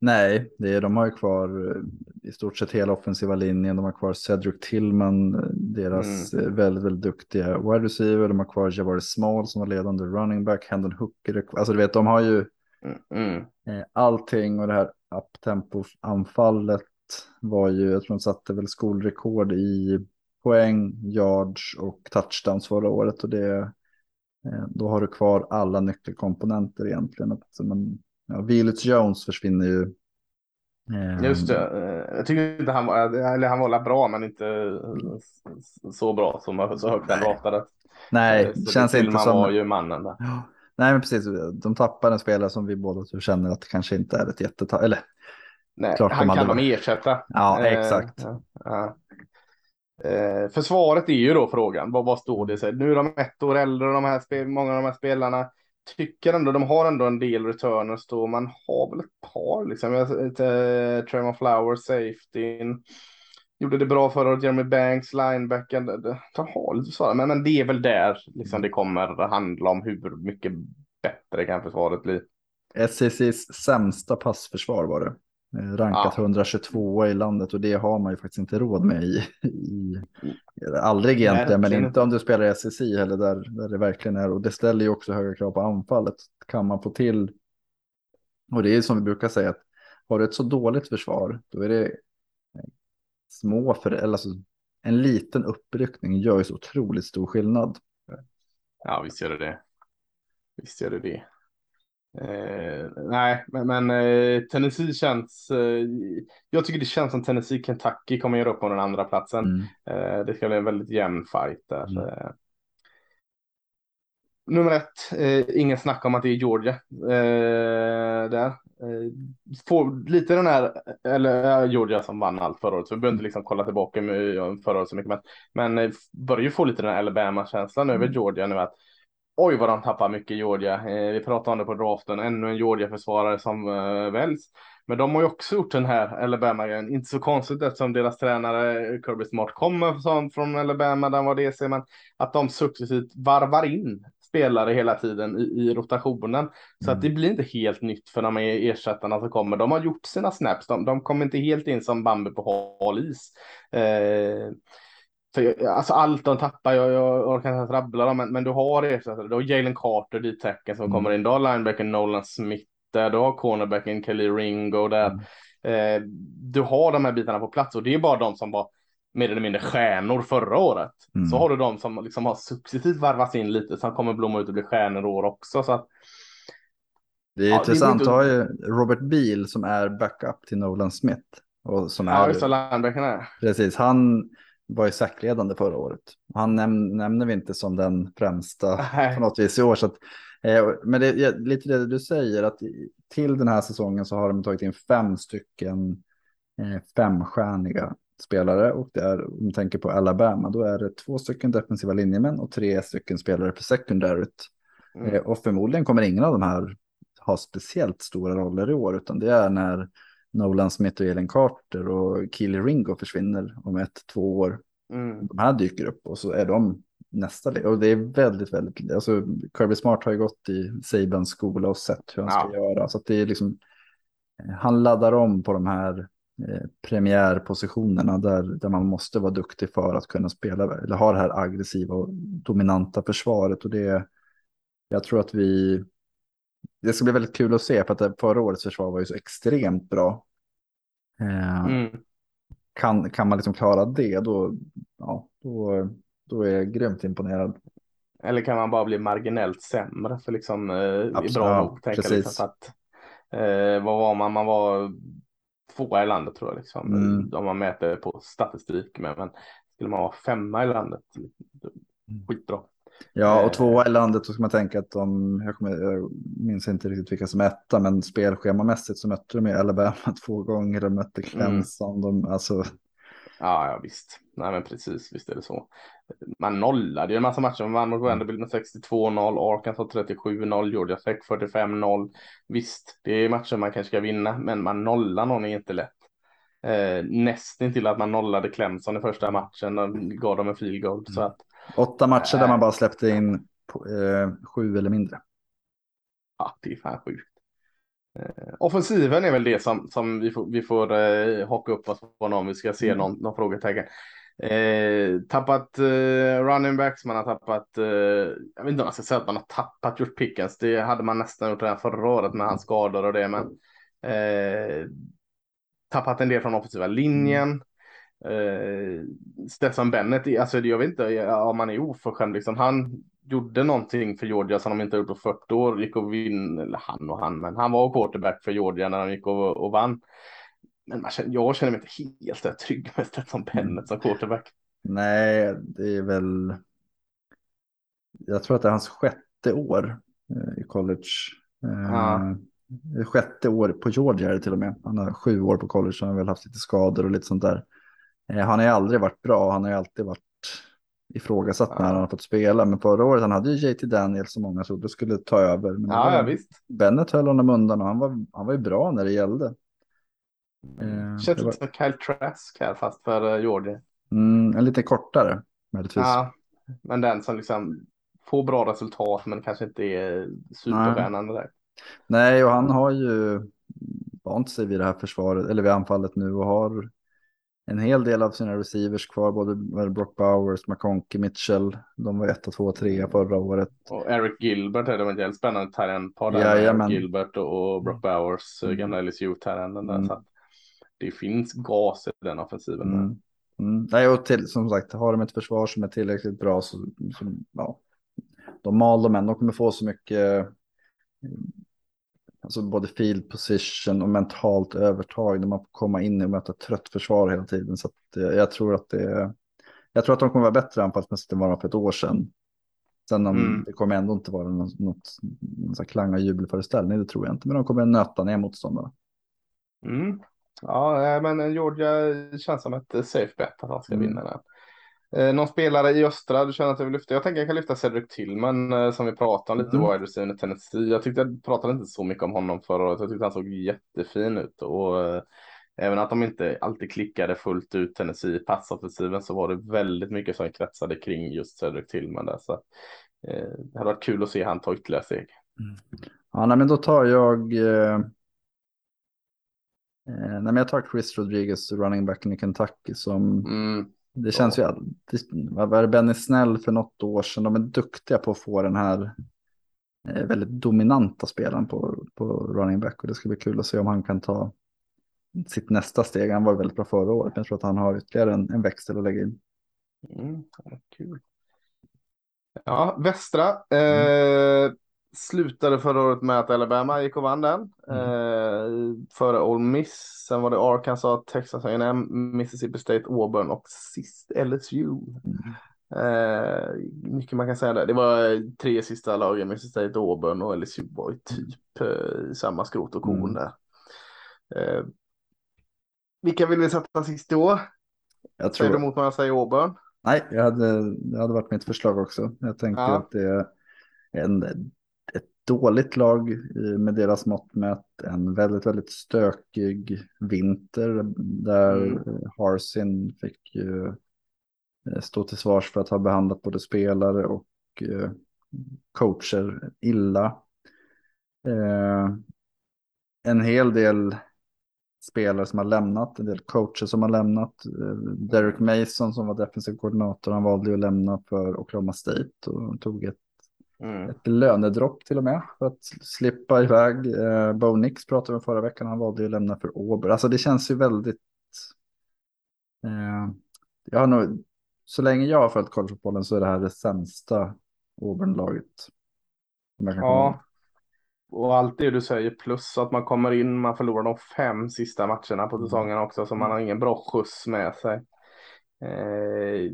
Speaker 2: Nej, det är, de har ju kvar eh, i stort sett hela offensiva linjen. De har kvar Cedric Tillman, eh, deras
Speaker 1: Mm.
Speaker 2: väldigt, väldigt duktiga wide receiver. De har kvar Javaris Small som var ledande running back. Hendon Hooker. Alltså du vet, de har ju
Speaker 1: Mm, mm,
Speaker 2: allting och det här uptempo-anfallet var ju, jag tror de satte väl skolrekord i poäng, yards och touchdowns förra året. Och det, eh, då har du kvar alla nyckelkomponenter egentligen. Att, men, ja, Vilus Jones försvinner ju. Eh,
Speaker 1: Just det, eh, jag tycker inte han var, eller han var bra men inte så bra som så högt han ratade.
Speaker 2: Nej, det
Speaker 1: så
Speaker 2: känns inte
Speaker 1: Tillman
Speaker 2: som...
Speaker 1: var ju mannen där.
Speaker 2: Ja, nej, men precis. De tappar en spelare som vi båda två känner att det kanske inte är ett jättetag. Eller
Speaker 1: Nej,
Speaker 2: Klart
Speaker 1: han kan de ersätta.
Speaker 2: Ja, exakt.
Speaker 1: ja, ja. Eh, försvaret är ju då frågan. Vad, vad står det sig? Nu är de ett år äldre, de här spel, många av de här spelarna. Tycker ändå, de har ändå en del returners då. Man har väl ett par liksom. Jag, eh, Tremor Flowers. Gjorde det bra förra året, Jeremy Banks, linebacken. De, har lite så, men, men det är väl där liksom, det kommer handla om hur mycket bättre kan försvaret bli.
Speaker 2: SECs sämsta passförsvar var det. Eh, Rankat
Speaker 1: Ja.
Speaker 2: 122 i landet och det har man ju faktiskt inte råd med i, i aldrig egentligen, men
Speaker 1: Verkligen
Speaker 2: inte om du spelar i SEC eller där, där det verkligen är. Och det ställer ju också höga krav på anfallet. Kan man få till, och det är som vi brukar säga, att har du ett så dåligt försvar, då är det små, för, eller alltså, en liten uppryckning gör ju så otroligt stor skillnad.
Speaker 1: Ja, visst gör det det. Visst gör det det. Eh, nej, men, men eh, Tennessee känns. Eh, jag tycker det känns som Tennessee Kentucky kommer göra upp på den andra platsen.
Speaker 2: Mm.
Speaker 1: Eh, det ska bli en väldigt jämn fight där.
Speaker 2: Mm.
Speaker 1: Eh, nummer ett, eh, ingen snack om att det är Georgia. Eh, där. Får lite den här, eller Georgia som vann allt förra året, så vi behöver inte liksom kolla tillbaka med förra året så mycket. Men, men börjar ju få lite den här Alabama-känslan över
Speaker 2: Mm.
Speaker 1: Georgia nu att oj vad de tappar mycket Georgia. Eh, vi pratade om det på draften, ännu en Georgia-försvarare som eh, väljs. Men de har ju också gjort den här Alabama-grejen. Inte så konstigt eftersom deras tränare Kirby Smart kommer från Alabama, den var DC, men att de successivt varvar in spelare hela tiden i, i rotationen. Så mm. att det blir inte helt nytt för de ersättarna som kommer. De har gjort sina snaps, de, de kommer inte helt in som Bambi på hal is. Eh, för, alltså allt de tappar, jag, jag orkar inte rabbla dem, men, men du har ersättare. Du har Jalen Carter, dit tecken som mm. kommer in. Du har linebacken Nolan Smith där, du har cornerbacken Kelly Ringo där. Mm. Eh, du har de här bitarna på plats och det är bara de som var mer eller mindre stjärnor förra året. Mm. Så har du de som liksom har successivt varvats in lite som kommer blomma ut och bli stjärnor år också. Så att,
Speaker 2: det är ja, intressant, du har ju Robert Beal som är backup till Nolan Smith. Och som
Speaker 1: ja, är, just det,
Speaker 2: Precis, han var ju säckledande förra året. Han näm nämner vi inte som den främsta (laughs) Nej. på något vis i år. Så att, eh, men det är lite det du säger, att till den här säsongen så har de tagit in fem stycken eh, femstjärniga spelare och det är, om du tänker på Alabama, då är det två stycken defensiva linjemän och tre stycken spelare för secondaryt. Mm. Eh, och förmodligen kommer ingen av de här ha speciellt stora roller i år, utan det är när Nolan Smith och Elin Carter och Keely Ringo försvinner om ett, två år. Mm. De här dyker upp och så är de nästa. Och det är väldigt, väldigt, alltså Kirby Smart har ju gått i Sabans skola och sett hur han ja. ska göra. Så det är liksom, han laddar om på de här eh, premiärpositionerna där, där man måste vara duktig för att kunna spela, eller ha det här aggressiva och dominanta försvaret. Och det, jag tror att vi, det ska bli väldigt kul att se för att förra årets försvar var ju så extremt bra. Eh, mm. kan, kan man liksom klara det då, ja, då, då är jag grymt imponerad.
Speaker 1: Eller kan man bara bli marginellt sämre för liksom eh, bra nog. Tänka liksom att, eh, vad var man? Man var tvåa i landet tror jag liksom. Mm. Om man mäter på statistik med. Men skulle man vara femma i landet. Mm. Skitbra.
Speaker 2: Ja, och eh. tvåa i landet så ska man tänka att de, jag, kommer, jag minns inte riktigt vilka som är etta, men spelschemamässigt så mötte de Alabama (laughs) två gånger, de mötte mm. Clemson, mm. de, alltså.
Speaker 1: Ja, ja, visst. Nej, men precis, visst är det så. Man nollade ju en massa matcher, man vann mot Vanderbilt med 62-0, Arkansas 37-0, Georgia Tech 45-0. Visst, det är matcher man kanske ska vinna, men man nollar någon är inte lätt. Eh, nästan till att man nollade Clemson i första matchen och gav dem en field goal. Mm. Så att,
Speaker 2: Åtta matcher där man bara släppte in eh, sju eller mindre.
Speaker 1: Ja, det är fan sjukt. Eh, offensiven är väl det som, som vi får, vi får eh, haka upp oss på om vi ska se mm. någon, någon frågetecken. Eh, tappat eh, running backs, man har tappat, eh, jag vet inte om man ska säga att man har tappat George Pickens, det hade man nästan gjort redan förra året med hans skador och det, men eh, tappat en del från offensiva linjen. Eh, Stefan Bennett, alltså jag vet inte om han är oförskämd, liksom, han gjorde någonting för Georgia som de inte gjort på 40 år, gick och vinn, eller han och han, men han var quarterback för Georgia när de gick och, och vann. Men man känner, jag känner mig inte helt trygg med Stefan Bennett som quarterback.
Speaker 2: Nej, det är väl. Jag tror att det är hans sjätte år eh, i college. Ja. Eh, sjätte år på Georgia är det till och med. Han har sju år på college, han har väl haft lite skador och lite sånt där. Eh, han har ju aldrig varit bra, han har ju alltid varit ifrågasatt ja. när han har fått spela. Men förra året han hade ju JT Daniels som många trodde skulle ta över. Men
Speaker 1: ja, ja, visst.
Speaker 2: Bennett höll honom undan och han var, han var ju bra när det gällde.
Speaker 1: Mm. Eh, Känns lite som Kyle Trask här fast för uh, Georgia.
Speaker 2: Mm, en lite kortare möjligtvis.
Speaker 1: Ja, men den som liksom får bra resultat men kanske inte är supervänande där.
Speaker 2: Nej, och han har ju vant sig vid det här försvaret, eller vid anfallet nu och har en hel del av sina receivers kvar, både Brock Bowers, McConkey, Mitchell. De var 1, 2, 3 förra året.
Speaker 1: Och Eric Gilbert det var en jävligt spännande Tyrend-par där. Eric Gilbert och Brock Bowers, mm. gamla LSU-Tyrenden. Mm. det finns gas i den offensiven. Mm.
Speaker 2: Mm. Nej, och till, som sagt, har de ett försvar som är tillräckligt bra så, så ja, de mal dem än. De kommer få så mycket Alltså både field position och mentalt övertag när man får komma in och möta trött försvar hela tiden. Så eh, jag tror att det jag tror att de kommer vara bättre anfallsmässigt än vad de var för ett år sedan. Sen om mm. det kommer ändå inte vara något, något någon klang och jubelföreställning, det tror jag inte. Men de kommer nöta ner motståndarna.
Speaker 1: Mm. Ja, men Georgia känns som ett safe bet att han ska mm. vinna den. Eh, någon spelare i östra du känner att du vill lyfta? Jag tänker jag kan lyfta Cedric Tillman eh, som vi pratade om lite
Speaker 2: Mm.
Speaker 1: wide receiver i Tennessee. Jag tyckte jag pratade inte så mycket om honom förra året. Jag tyckte han såg jättefin ut och eh, även att de inte alltid klickade fullt ut Tennessee i passoffensiven så var det väldigt mycket som kretsade kring just Cedric Tillman där. Så, eh, det hade varit kul att se han ta ytterligare steg.
Speaker 2: Ja, nej, men då tar jag... Eh, eh, nej, men jag tar Chris Rodriguez, running backen i Kentucky, som...
Speaker 1: Mm.
Speaker 2: Det känns ju... all- Det, vad var det Benny Snell för något år sedan? De är duktiga på att få den här eh, väldigt dominanta spelaren på, på running back. Och det ska bli kul att se om han kan ta sitt nästa steg. Han var väldigt bra förra året, men jag tror att han har ytterligare en, en växel att lägga in.
Speaker 1: Mm, ja, kul. Ja, Västra eh, slutade förra året med att Alabama gick och vann den. Eh, före Ole Miss, sen var det Arkansas, Texas A&M, Mississippi State, Auburn och sist LSU. Eh, mycket man kan säga där. Det var tre sista lagen, Mississippi State, Auburn och LSU var ju typ eh, samma skrot och korn
Speaker 2: Mm.
Speaker 1: där. Eh, vilka vill vi sätta sist då?
Speaker 2: Jag
Speaker 1: Säger du
Speaker 2: tror...
Speaker 1: emot när jag säger Auburn?
Speaker 2: Nej, jag hade, det hade varit mitt förslag också. Jag tänker
Speaker 1: Ja.
Speaker 2: att det är en, dåligt lag med deras mått mätt. En väldigt, väldigt stökig vinter där
Speaker 1: Mm.
Speaker 2: Harsin fick ju eh, stå till svars för att ha behandlat både spelare och eh, coacher illa. Eh, en hel del spelare som har lämnat, en del coacher som har lämnat. Derek Mason som var defensiv koordinator, han valde att lämna för Oklahoma State och tog ett,
Speaker 1: Mm.
Speaker 2: ett lönedropp till och med för att slippa iväg. Eh, Bo Nix pratade om förra veckan, han valde ju att lämna för Auburn. Alltså det känns ju väldigt... Eh, jag har nog, så länge jag har följt collegefotbollen så är det här det sämsta Auburn-laget.
Speaker 1: Ja, och allt det du säger plus att man kommer in, man förlorar de fem sista matcherna på säsongen också så man har ingen bra skjuts med sig. Eh,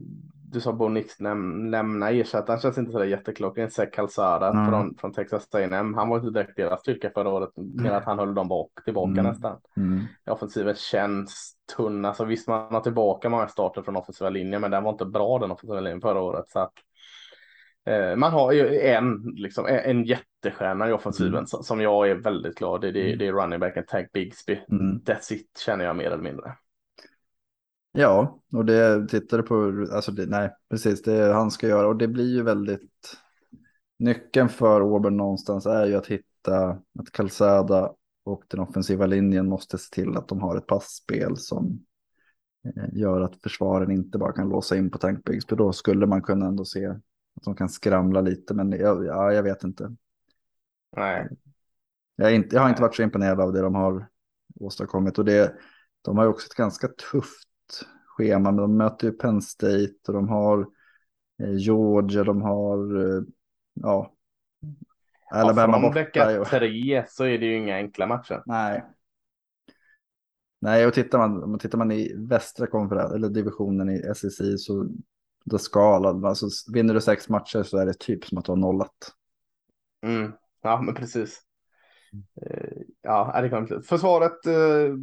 Speaker 1: du sa Bo Nix läm lämna ersättaren känns inte sådär jätteklockren. Zach Calzada
Speaker 2: Nej.
Speaker 1: från, från Texas A&M. Han var inte direkt deras styrka förra året med att han höll dem bak, tillbaka
Speaker 2: Mm.
Speaker 1: nästan.
Speaker 2: Mm.
Speaker 1: Offensiven känns tunn. Alltså visst man har tillbaka många starter från offensiva linjen men den var inte bra den offensiva linjen förra året. Så att, eh, man har ju en, liksom, en- en jättestjärna i offensiven
Speaker 2: Mm.
Speaker 1: som, jag är väldigt glad i. Det, det,
Speaker 2: Mm.
Speaker 1: det är running backen Tank Bigsby.
Speaker 2: Mm.
Speaker 1: That's it känner jag mer eller mindre.
Speaker 2: Ja, och det tittar på, alltså det, nej, precis, det han ska göra och det blir ju väldigt, nyckeln för Auburn någonstans är ju att hitta att Calzada och den offensiva linjen måste se till att de har ett passspel som eh, gör att försvaren inte bara kan låsa in på Tank Bigsby. Då skulle man kunna ändå se att de kan skramla lite, men jag, ja, jag vet inte.
Speaker 1: Nej.
Speaker 2: Jag, inte. jag har inte varit så imponerad av det de har åstadkommit. Och det, de har ju också ett ganska tufft schema. Men de möter ju Penn State och de har eh, Georgia, de har eh, ja, Alabama
Speaker 1: ja, från
Speaker 2: borta.
Speaker 1: vecka tre så är det ju inga enkla matcher.
Speaker 2: Nej. Nej, och tittar man, tittar man i västra konferens, eller divisionen i SEC så då ska alla, alltså vinner du sex matcher så är det typ som att du har nollat.
Speaker 1: Mm. Ja, men precis. Eh, Ja, det kan Försvaret eh,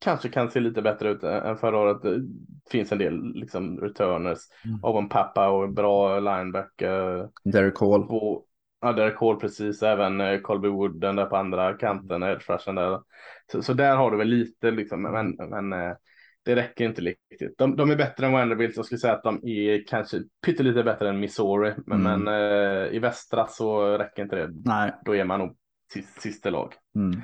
Speaker 1: kanske kan se lite bättre ut än förra året. Det finns en del liksom returners.
Speaker 2: Mm.
Speaker 1: Owen Pappa och en bra linebacker.
Speaker 2: Derek Hall.
Speaker 1: Två, ja, Derek Hall precis. Även eh, Colby Wooden där på andra kanten. edge rushen där. Så, så där har du väl lite liksom. Men, men eh, det räcker inte riktigt. De, de är bättre än Vanderbilt. Jag skulle säga att de är kanske pyttelite bättre än Missouri. Men,
Speaker 2: Mm.
Speaker 1: men eh, i västra så räcker inte det.
Speaker 2: Nej.
Speaker 1: Då är man nog sist, sista lag.
Speaker 2: Mm.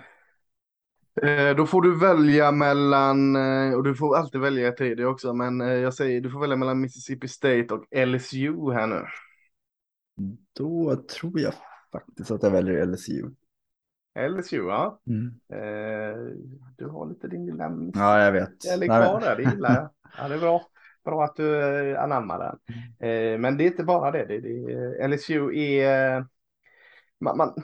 Speaker 1: Eh, då får du välja mellan, eh, och du får alltid välja ett tredje också, men eh, jag säger du får välja mellan Mississippi State och LSU här nu.
Speaker 2: Då tror jag faktiskt att jag väljer LSU.
Speaker 1: LSU, ja.
Speaker 2: Mm.
Speaker 1: Eh, du har lite din lilla.
Speaker 2: Ja, jag vet.
Speaker 1: Eller kvar där, det gillar jag. Ja, det är bra. Bra att du anammar den.
Speaker 2: Mm.
Speaker 1: Eh, men det är inte bara det. det, det LSU är... Man, man,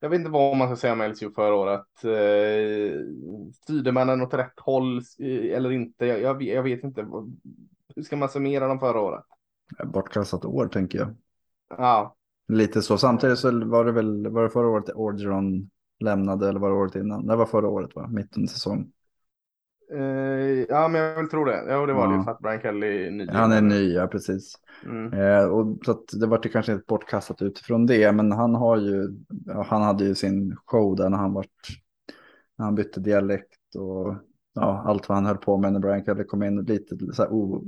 Speaker 1: jag vet inte vad man ska säga om LSU förra året. Eh, styrde man den åt rätt håll eh, eller inte? Jag, jag, vet- jag vet inte. Hur ska man summera dem förra året?
Speaker 2: Bortkastat år tänker jag.
Speaker 1: Ja,
Speaker 2: Lite så. Samtidigt så var det väl, var det förra året Orgeron lämnade eller var det året innan? Det var förra året va? Mitten säsong.
Speaker 1: Uh, ja, men jag vill tro det. Ja, det var
Speaker 2: Ja.
Speaker 1: det för att Brian Kelly är ny.
Speaker 2: Han är ny, ja precis.
Speaker 1: Mm.
Speaker 2: Eh, och så det var det kanske inte bortkastat utifrån det, men han har ju, han hade ju sin show där när han vart, när han bytte dialekt och ja, allt vad han höll på med när Brian Kelly kom in, lite så här o,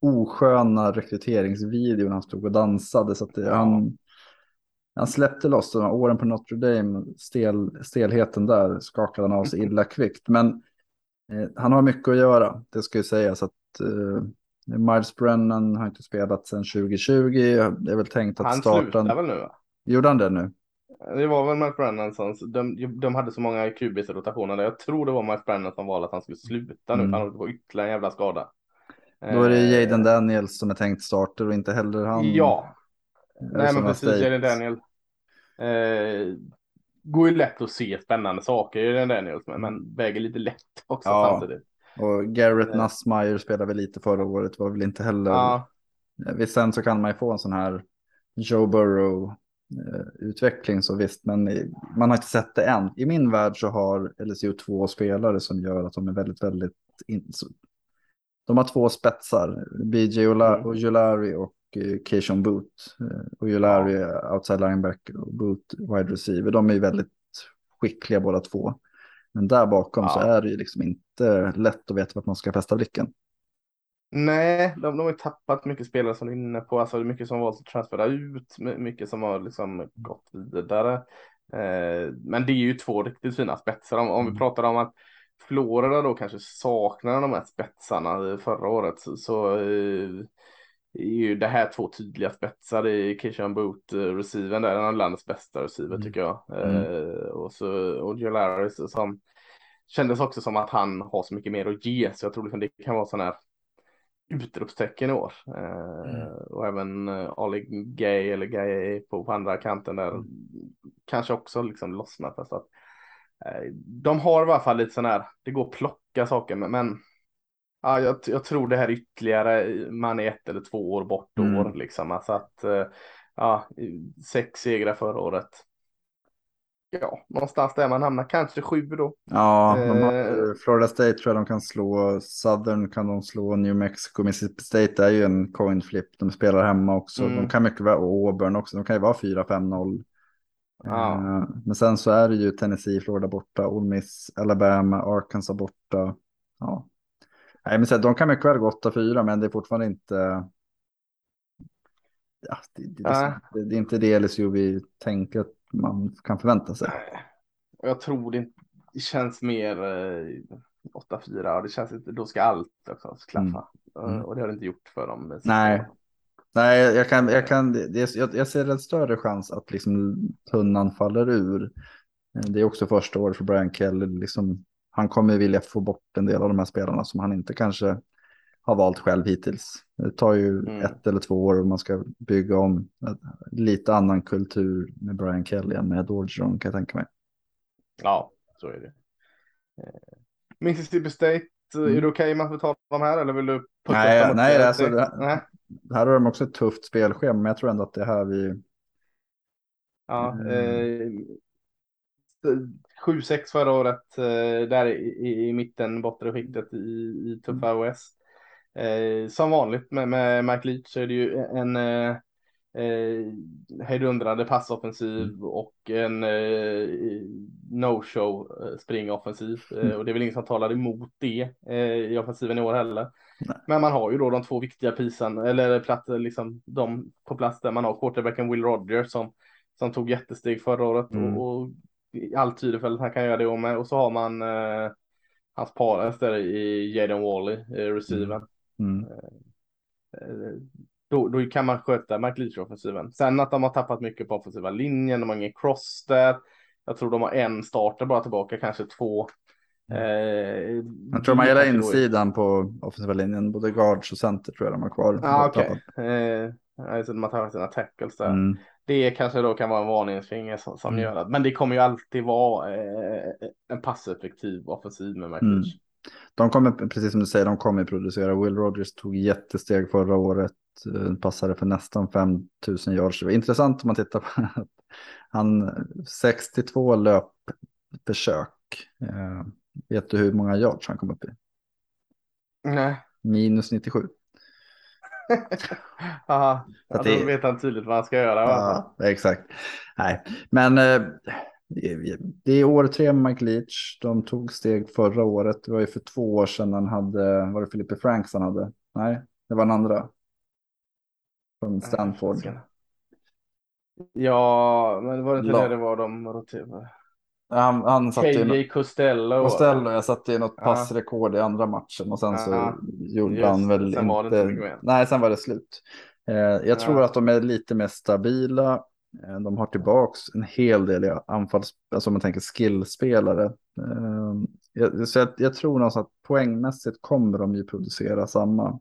Speaker 2: osköna rekryteringsvideor när han stod och dansade, så att det,
Speaker 1: Ja.
Speaker 2: han, han släppte loss de här åren på Notre Dame, stel, stelheten där skakade han av sig (laughs) illa kvickt, men eh, han har mycket att göra, det ska ju sägas att eh, Miles Brennan har inte spelat sedan 2020. Det är väl tänkt att
Speaker 1: Han
Speaker 2: starta.
Speaker 1: slutar väl nu va?
Speaker 2: Gjorde han det nu?
Speaker 1: Det var väl Mike Brennan som, de, de hade så många QBs i rotationen. Jag tror det var Mike Brennan som valde att han skulle sluta nu.
Speaker 2: Mm.
Speaker 1: Han var ytterligare en jävla skada.
Speaker 2: Då är det
Speaker 1: Eh,
Speaker 2: Jaden Daniels som är tänkt starter och inte heller han.
Speaker 1: Ja, nej men precis. Jaden Daniel. Eh, går ju lätt att se spännande saker i den Daniels, men, men väger lite lätt också
Speaker 2: Ja.
Speaker 1: samtidigt.
Speaker 2: Och Garrett
Speaker 1: Eh.
Speaker 2: Nussmeyer spelade väl lite förra året. Var väl inte heller.
Speaker 1: Ja,
Speaker 2: Visst, sen så kan man ju få en sån här Joe Burrow eh, utveckling så visst, men man har inte sett det än. I min värld så har LSU två spelare som gör att de är väldigt, väldigt. In, de har två spetsar, BJ Ola-
Speaker 1: Mm.
Speaker 2: Och eh, Keishon Boot. Eh, Ojulari är outside linebacker och Boot wide receiver. De är ju väldigt skickliga båda två. Men där bakom så
Speaker 1: Ja.
Speaker 2: är det ju liksom inte lätt att veta vart man ska fästa blicken.
Speaker 1: nej, de, de har ju tappat mycket spelare som du är inne på. Alltså det är mycket som har valt att transfera ut, my- mycket som har liksom gått vidare. Eh, men det är ju två riktigt fina spetsar. Om, om vi
Speaker 2: Mm.
Speaker 1: pratar om att Florida då kanske saknar de här spetsarna förra året så, så eh, är ju det här två tydliga spetsar i Keishon Boot, eh, receiven där, en av landets bästa receiver
Speaker 2: Mm.
Speaker 1: tycker jag.
Speaker 2: Mm.
Speaker 1: Eh, och så och Jolaris som kändes också som att han har så mycket mer att ge, så jag tror liksom det kan vara sån här utropstecken i år. Eh,
Speaker 2: Mm.
Speaker 1: Och även eh, Ali Gay eller Gay på, på andra kanten där
Speaker 2: Mm.
Speaker 1: kanske också liksom lossnat. Så att, eh, de har i alla fall lite sån här, det går att plocka saker men, men ja, jag, jag tror det här ytterligare, man är ett eller två år bort
Speaker 2: Mm.
Speaker 1: år liksom. Alltså att, eh, ja, sex segrar förra året. Ja, någonstans där man hamnar, kanske sju då.
Speaker 2: Ja, har,
Speaker 1: Eh.
Speaker 2: Florida State tror jag de kan slå. Southern kan de slå. New Mexico, Mississippi State är ju en coin flip. De spelar hemma också.
Speaker 1: Mm.
Speaker 2: De kan mycket vara och Auburn också. De kan ju vara 4-5-0.
Speaker 1: Ja.
Speaker 2: Eh, Men sen så är det ju Tennessee, Florida borta, Ole Miss, Alabama, Arkansas borta. Ja. Nej, men så här, de kan mycket väl gå 8-4, men det är fortfarande inte. Ja, det, det,
Speaker 1: Nej.
Speaker 2: det, det är inte det LSU vi tänker att man kan förvänta sig.
Speaker 1: Jag tror det, inte- det känns mer eh, 8-4 och det känns inte, då ska allt också klaffa.
Speaker 2: Mm.
Speaker 1: Eh, Och det har det inte gjort för dem.
Speaker 2: Nej. Nej, jag, kan, jag, kan, det, jag, jag ser en större chans att liksom tunnan faller ur. Eh, Det är också första året för Brian Kelly. Liksom, han kommer vilja få bort en del av de här spelarna som han inte kanske har valt själv hittills. Det tar ju
Speaker 1: Mm.
Speaker 2: ett eller två år om man ska bygga om lite annan kultur med Brian Kelly än med Orgeron kan jag tänka mig.
Speaker 1: Ja, så är det. Eh, Mississippi State, eh,
Speaker 2: Mm.
Speaker 1: är det okej med att vi tar dem här eller vill du
Speaker 2: Nej, nej, alltså, det-
Speaker 1: nej.
Speaker 2: Här har de också ett tufft spelschema, men jag tror ändå att det här vi...
Speaker 1: Ja,
Speaker 2: Mm.
Speaker 1: eh, 7-6 förra året, eh, där i, i, mitten, bortre skiktet i, i tuffa OS. Eh, som vanligt med, med Mike Leach så är det ju en eh, eh, hejdundrande passoffensiv och en eh, no-show springoffensiv. Eh, och det är väl ingen som talar emot det eh, i offensiven i år heller.
Speaker 2: Nej.
Speaker 1: Men man har ju då de två viktiga pisen, eller platt, liksom de på plats där man har quarterbacken Will Rogers som, som tog jättesteg förra året
Speaker 2: Mm.
Speaker 1: och, och allt tyder för att han kan göra det med. Och så har man eh, hans pares där i Jaden Wally, eh, receiven.
Speaker 2: Mm.
Speaker 1: Eh, Då, då kan man sköta Mike Leach-offensiven. Sen att de har tappat mycket på offensiva linjen, de har ingen cross där. Jag tror de har en starter bara tillbaka, kanske två. Eh,
Speaker 2: Jag tror man gillar insidan på offensiva linjen, både guards och center tror jag de har kvar.
Speaker 1: Ja, okej. Eh, alltså de har tappat sina tackles där.
Speaker 2: Mm.
Speaker 1: Det kanske då kan vara en varningsfinger som, som
Speaker 2: Mm.
Speaker 1: gör att, men det kommer ju alltid vara eh, en passeffektiv offensiv med Mike
Speaker 2: Mm. De kommer, precis som du säger, de kommer producera. Will Rogers tog jättesteg förra året. eh, Passade för nästan 5000 yards. Det var intressant om man tittar på (laughs) att han 62 löpförsök. Eh, vet du hur många yards han kom upp i?
Speaker 1: Nej.
Speaker 2: Minus 97.
Speaker 1: Aha.
Speaker 2: Att
Speaker 1: då
Speaker 2: det-
Speaker 1: vet han tydligt vad han ska göra. va?
Speaker 2: Ja, exakt. Nej, men eh, det- är år tre med Mike Leach. De tog steg förra året. Det var ju för två år sedan han hade, var det Philippe Franks han hade? Nej, det var en andra. Från Stanford.
Speaker 1: Ja, men var det inte
Speaker 2: La-
Speaker 1: det det var de roterade?
Speaker 2: Han, han satte ju något,
Speaker 1: Costello.
Speaker 2: Costello, jag satte ju något
Speaker 1: Ja.
Speaker 2: passrekord i andra matchen och sen så
Speaker 1: Ja,
Speaker 2: gjorde
Speaker 1: just
Speaker 2: han
Speaker 1: det.
Speaker 2: väl
Speaker 1: Sen var det
Speaker 2: inte.
Speaker 1: mycket mer.
Speaker 2: Nej, sen var det slut. Eh, jag
Speaker 1: Ja.
Speaker 2: tror att de är lite mer stabila. Eh, de har tillbaks en hel del i anfalls, alltså om man tänker skillspelare. Eh, jag, så jag, jag tror någonstans att poängmässigt kommer de ju producera samma.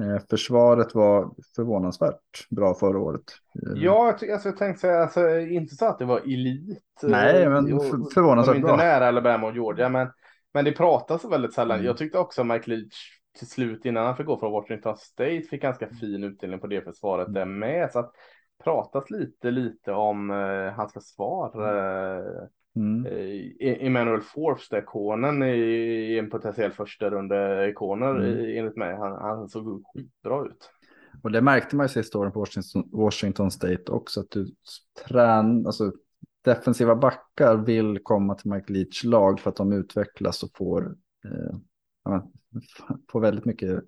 Speaker 2: Eh, försvaret var förvånansvärt bra förra året. Eh,
Speaker 1: Ja, jag, ty- alltså, jag tänkte säga, alltså, inte så att det var elit.
Speaker 2: Nej,
Speaker 1: eh,
Speaker 2: men
Speaker 1: och-
Speaker 2: förvånansvärt
Speaker 1: är inte
Speaker 2: bra.
Speaker 1: nära Alabama och Georgia, men, men det pratas väldigt sällan.
Speaker 2: Mm.
Speaker 1: Jag tyckte också Mike Leach till slut innan han fick gå från Washington State fick ganska fin utdelning på det försvaret
Speaker 2: Mm.
Speaker 1: där med. Så att pratas lite, lite om eh, hans försvar. Eh,
Speaker 2: Mm.
Speaker 1: eh, Emmanuel Forbes, där ikonen i en potentiell första runda ikoner
Speaker 2: Mm.
Speaker 1: enligt mig. Han, han såg skitbra ut.
Speaker 2: Och det märkte man ju sista åren på Washington, Washington State också. Att du trän, alltså, defensiva backar vill komma till Mike Leach lag för att de utvecklas och får, eh, får väldigt mycket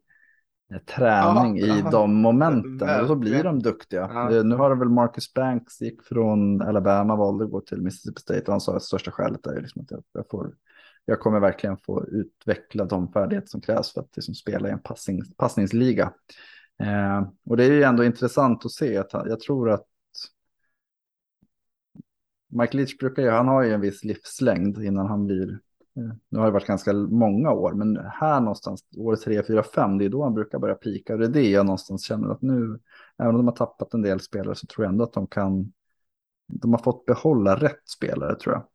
Speaker 2: träning
Speaker 1: Ja,
Speaker 2: i de momenten. Och så blir de duktiga.
Speaker 1: Ja.
Speaker 2: Eh, nu har det väl Marcus Banks gick från Alabama, valde att gå till Mississippi State. Och han sa att största skälet är liksom att jag, får, jag kommer verkligen få utveckla de färdigheter som krävs för att liksom spela i en passning, passningsliga. Eh, och det är ju ändå intressant att se att han, jag tror att Mike Leach brukar ju, han har ju en viss livslängd innan han blir, eh, nu har det varit ganska många år, men här någonstans, år 3, 4, 5, det är då han brukar börja pika. Och det är det jag någonstans känner att nu, även om de har tappat en del spelare så tror jag ändå att de kan, de har fått behålla rätt spelare tror jag.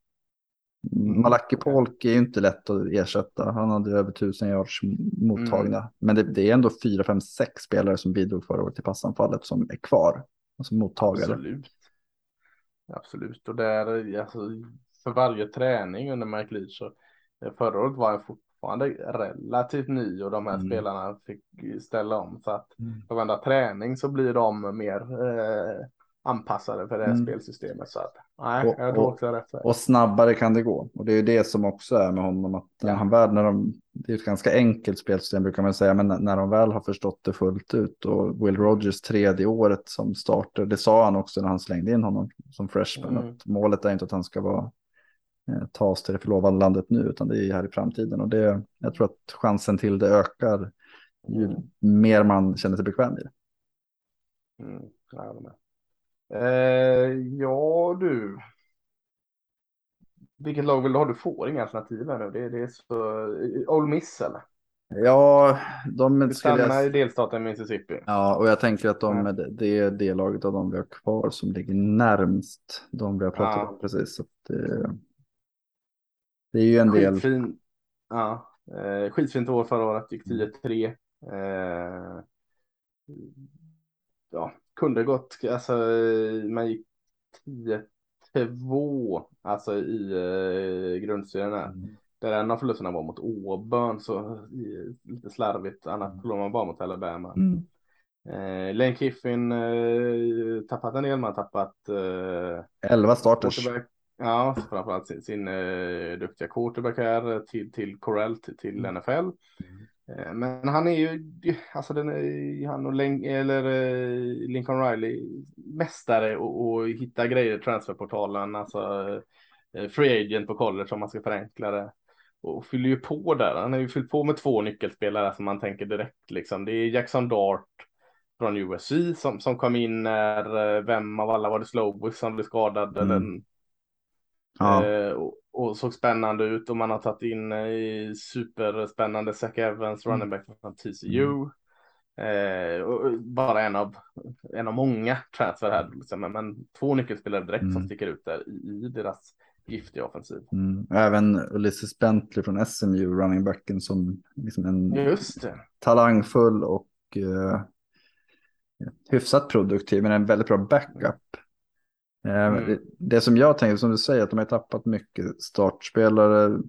Speaker 1: Mm.
Speaker 2: Malaki Polk är ju inte lätt att ersätta. Han hade över tusen yards mottagna.
Speaker 1: Mm.
Speaker 2: Men det, det är ändå fyra, fem, sex spelare som bidrog förra året till passanfallet som är kvar. Alltså mottagare.
Speaker 1: Absolut. Absolut. Och där, alltså, för varje träning under Mike Leach så förra året var han fortfarande relativt ny och de här
Speaker 2: Mm.
Speaker 1: spelarna fick ställa om. Så att
Speaker 2: Mm.
Speaker 1: på varenda träning så blir de mer eh, anpassade för det här
Speaker 2: Mm.
Speaker 1: spelsystemet. Så att nej,
Speaker 2: Och-
Speaker 1: jag tror
Speaker 2: och-
Speaker 1: också är rätt väg.
Speaker 2: Och snabbare kan det gå. Och det är ju det som också är med honom. Att när han väl, när de, det är ett ganska enkelt spelsystem brukar man säga. Men när- de väl har förstått det fullt ut. Och Will Rogers tredje året som starter. Det sa han också när han slängde in honom som freshman.
Speaker 1: Mm.
Speaker 2: Att målet är inte att han ska vara ta oss till det förlovade landet nu. Utan det är här i framtiden. Och det, jag tror att chansen till det ökar. Ju
Speaker 1: Mm.
Speaker 2: mer man känner sig bekväm i det.
Speaker 1: Mm, jag. Eh, ja du. Vilket lag vill du ha? Du får inga alternativ här nu. Det, det är så... Ole Miss eller?
Speaker 2: Ja, de skulle
Speaker 1: stannar
Speaker 2: jag...
Speaker 1: i delstaten Mississippi.
Speaker 2: Ja, och jag tänker att de,
Speaker 1: Ja.
Speaker 2: det är det laget av de vi har kvar som ligger närmst de vi har pratat
Speaker 1: Ja.
Speaker 2: om precis. Så det, det är ju en del.
Speaker 1: Skitfin. Ja, eh, skitfint år förra året. Gick 10-3. Eh, ja, kunde gått. Alltså, man gick 10-2 alltså i eh, grundserien här. Där en av förlusterna var mot Auburn så lite slarvigt. Annars förlorade man bara mot Alabama.
Speaker 2: Mm.
Speaker 1: Eh, Lane Kiffin eh, tappat en del. Man har tappat eh,
Speaker 2: 11 starters.
Speaker 1: Ja, framförallt sin, sin eh, duktiga quarterback här eh, till, till Corell till, till NFL. Eh, men han är ju, alltså den är, han och Len, eller, eh, Lincoln Riley mästare och, och hitta grejer i transferportalen. Alltså eh, free agent på college om man ska förenkla det. Och fyller ju på där. Han har ju fyllt på med två nyckelspelare som man tänker direkt liksom. Det är Jackson Dart från USC som, som kom in när, eh, vem av alla var det Slowbus som blev skadad
Speaker 2: Mm.
Speaker 1: eller
Speaker 2: Ja.
Speaker 1: Eh, och, och såg spännande ut och man har tagit in eh, superspännande Zach Evans,
Speaker 2: Mm.
Speaker 1: running back från TCU. Eh, och, bara en av, en av många transfer här, liksom. men, men två nyckelspelare direkt som
Speaker 2: Mm.
Speaker 1: sticker ut där i, i deras giftiga offensiv.
Speaker 2: Mm. Även Ulysses Bentley från SMU, running backen som liksom en talangfull och eh, hyfsat produktiv, men en väldigt bra backup. Eh,
Speaker 1: Mm.
Speaker 2: Det, som jag tänker, som du säger, att de har tappat mycket startspelare.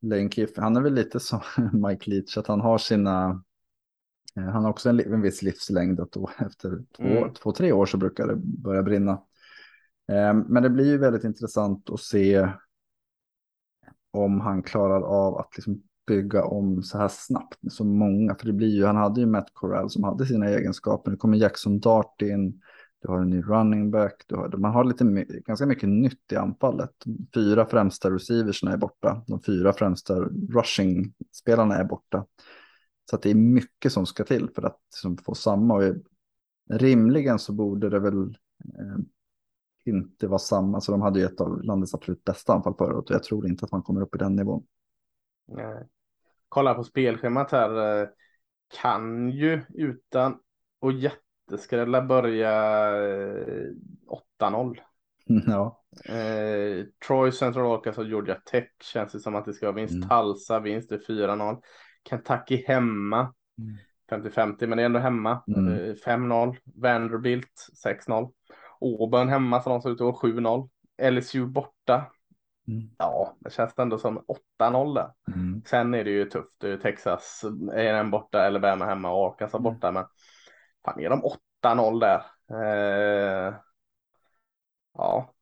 Speaker 2: Lane Kiffin, han är väl lite som (laughs) Mike Leach, att han har sina... eh, Han har också en, en viss livslängd, att då efter två,
Speaker 1: Mm.
Speaker 2: två, tre år så brukar det börja brinna. Eh, Men det blir ju väldigt intressant att se om han klarar av att liksom bygga om så här snabbt med så många. För det blir ju, han hade ju Matt Corral som hade sina egenskaper. Nu kommer Jackson Dart in, du har en ny running back, du har, man har lite, ganska mycket nytt i anfallet. De fyra främsta receiversna är borta, de fyra främsta rushing-spelarna är borta. Så att det är mycket som ska till för att liksom, få samma. Och rimligen så borde det väl eh, inte vara samma. Så de hade ju ett av landets absolut bästa anfall förra året och jag tror inte att man kommer upp i den nivån.
Speaker 1: Nej. Kolla på spelschemat här. Eh, kan ju utan och jätteskrälla börja eh, 8-0.
Speaker 2: Ja,
Speaker 1: Eh, Troy Central Arkansas och Georgia Tech känns det som att det ska vara vinst.
Speaker 2: Mm.
Speaker 1: Tulsa vinst, det är 4-0. Kentucky hemma.
Speaker 2: Mm.
Speaker 1: 50-50 men det är ändå hemma.
Speaker 2: Mm.
Speaker 1: Eh, 5-0. Vanderbilt 6-0. Auburn hemma så de ser ut att vara 7-0. LSU borta.
Speaker 2: Mm.
Speaker 1: Ja, det känns ändå som 8-0 där.
Speaker 2: Mm.
Speaker 1: Sen är det ju tufft. Det är ju Texas är den borta, Alabama hemma och Arkansas
Speaker 2: Mm.
Speaker 1: borta. Men fan, är de 8-0 där? Eh, ja.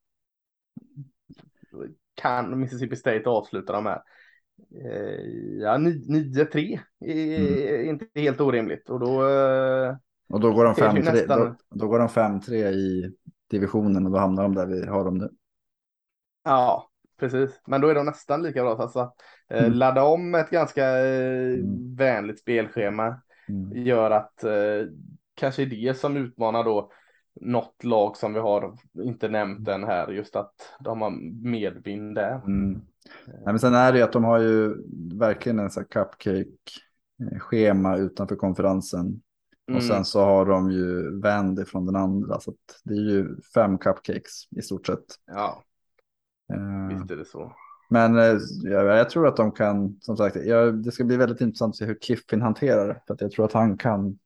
Speaker 1: Kan Mississippi State avsluta de här? Eh, ja, ni- 9-3 är
Speaker 2: Mm.
Speaker 1: inte helt orimligt. Och då... Eh,
Speaker 2: Och då går de
Speaker 1: Det är ju
Speaker 2: 5-3
Speaker 1: nästan-
Speaker 2: då, då går de 5-3 i divisionen och då hamnar de där vi har dem nu.
Speaker 1: ja, precis. Men då är de nästan lika bra. Alltså,
Speaker 2: Mm.
Speaker 1: ladda om ett ganska eh,
Speaker 2: Mm.
Speaker 1: vänligt spelschema.
Speaker 2: Mm.
Speaker 1: gör att eh, kanske är det som utmanar då något lag som vi har inte nämnt än här, just att de har medvind där.
Speaker 2: Mm. Nej, men sen är det ju att de har ju verkligen en sån cupcake-schema utanför konferensen.
Speaker 1: Mm.
Speaker 2: Och sen så har de ju vänd från den andra. Så att det är ju fem cupcakes i stort sett.
Speaker 1: Ja,
Speaker 2: Eh,
Speaker 1: visst är det så.
Speaker 2: Men eh, jag, jag tror att de kan, som sagt, jag, det ska bli väldigt intressant att se hur Kiffin hanterar det. För att jag tror att han kan,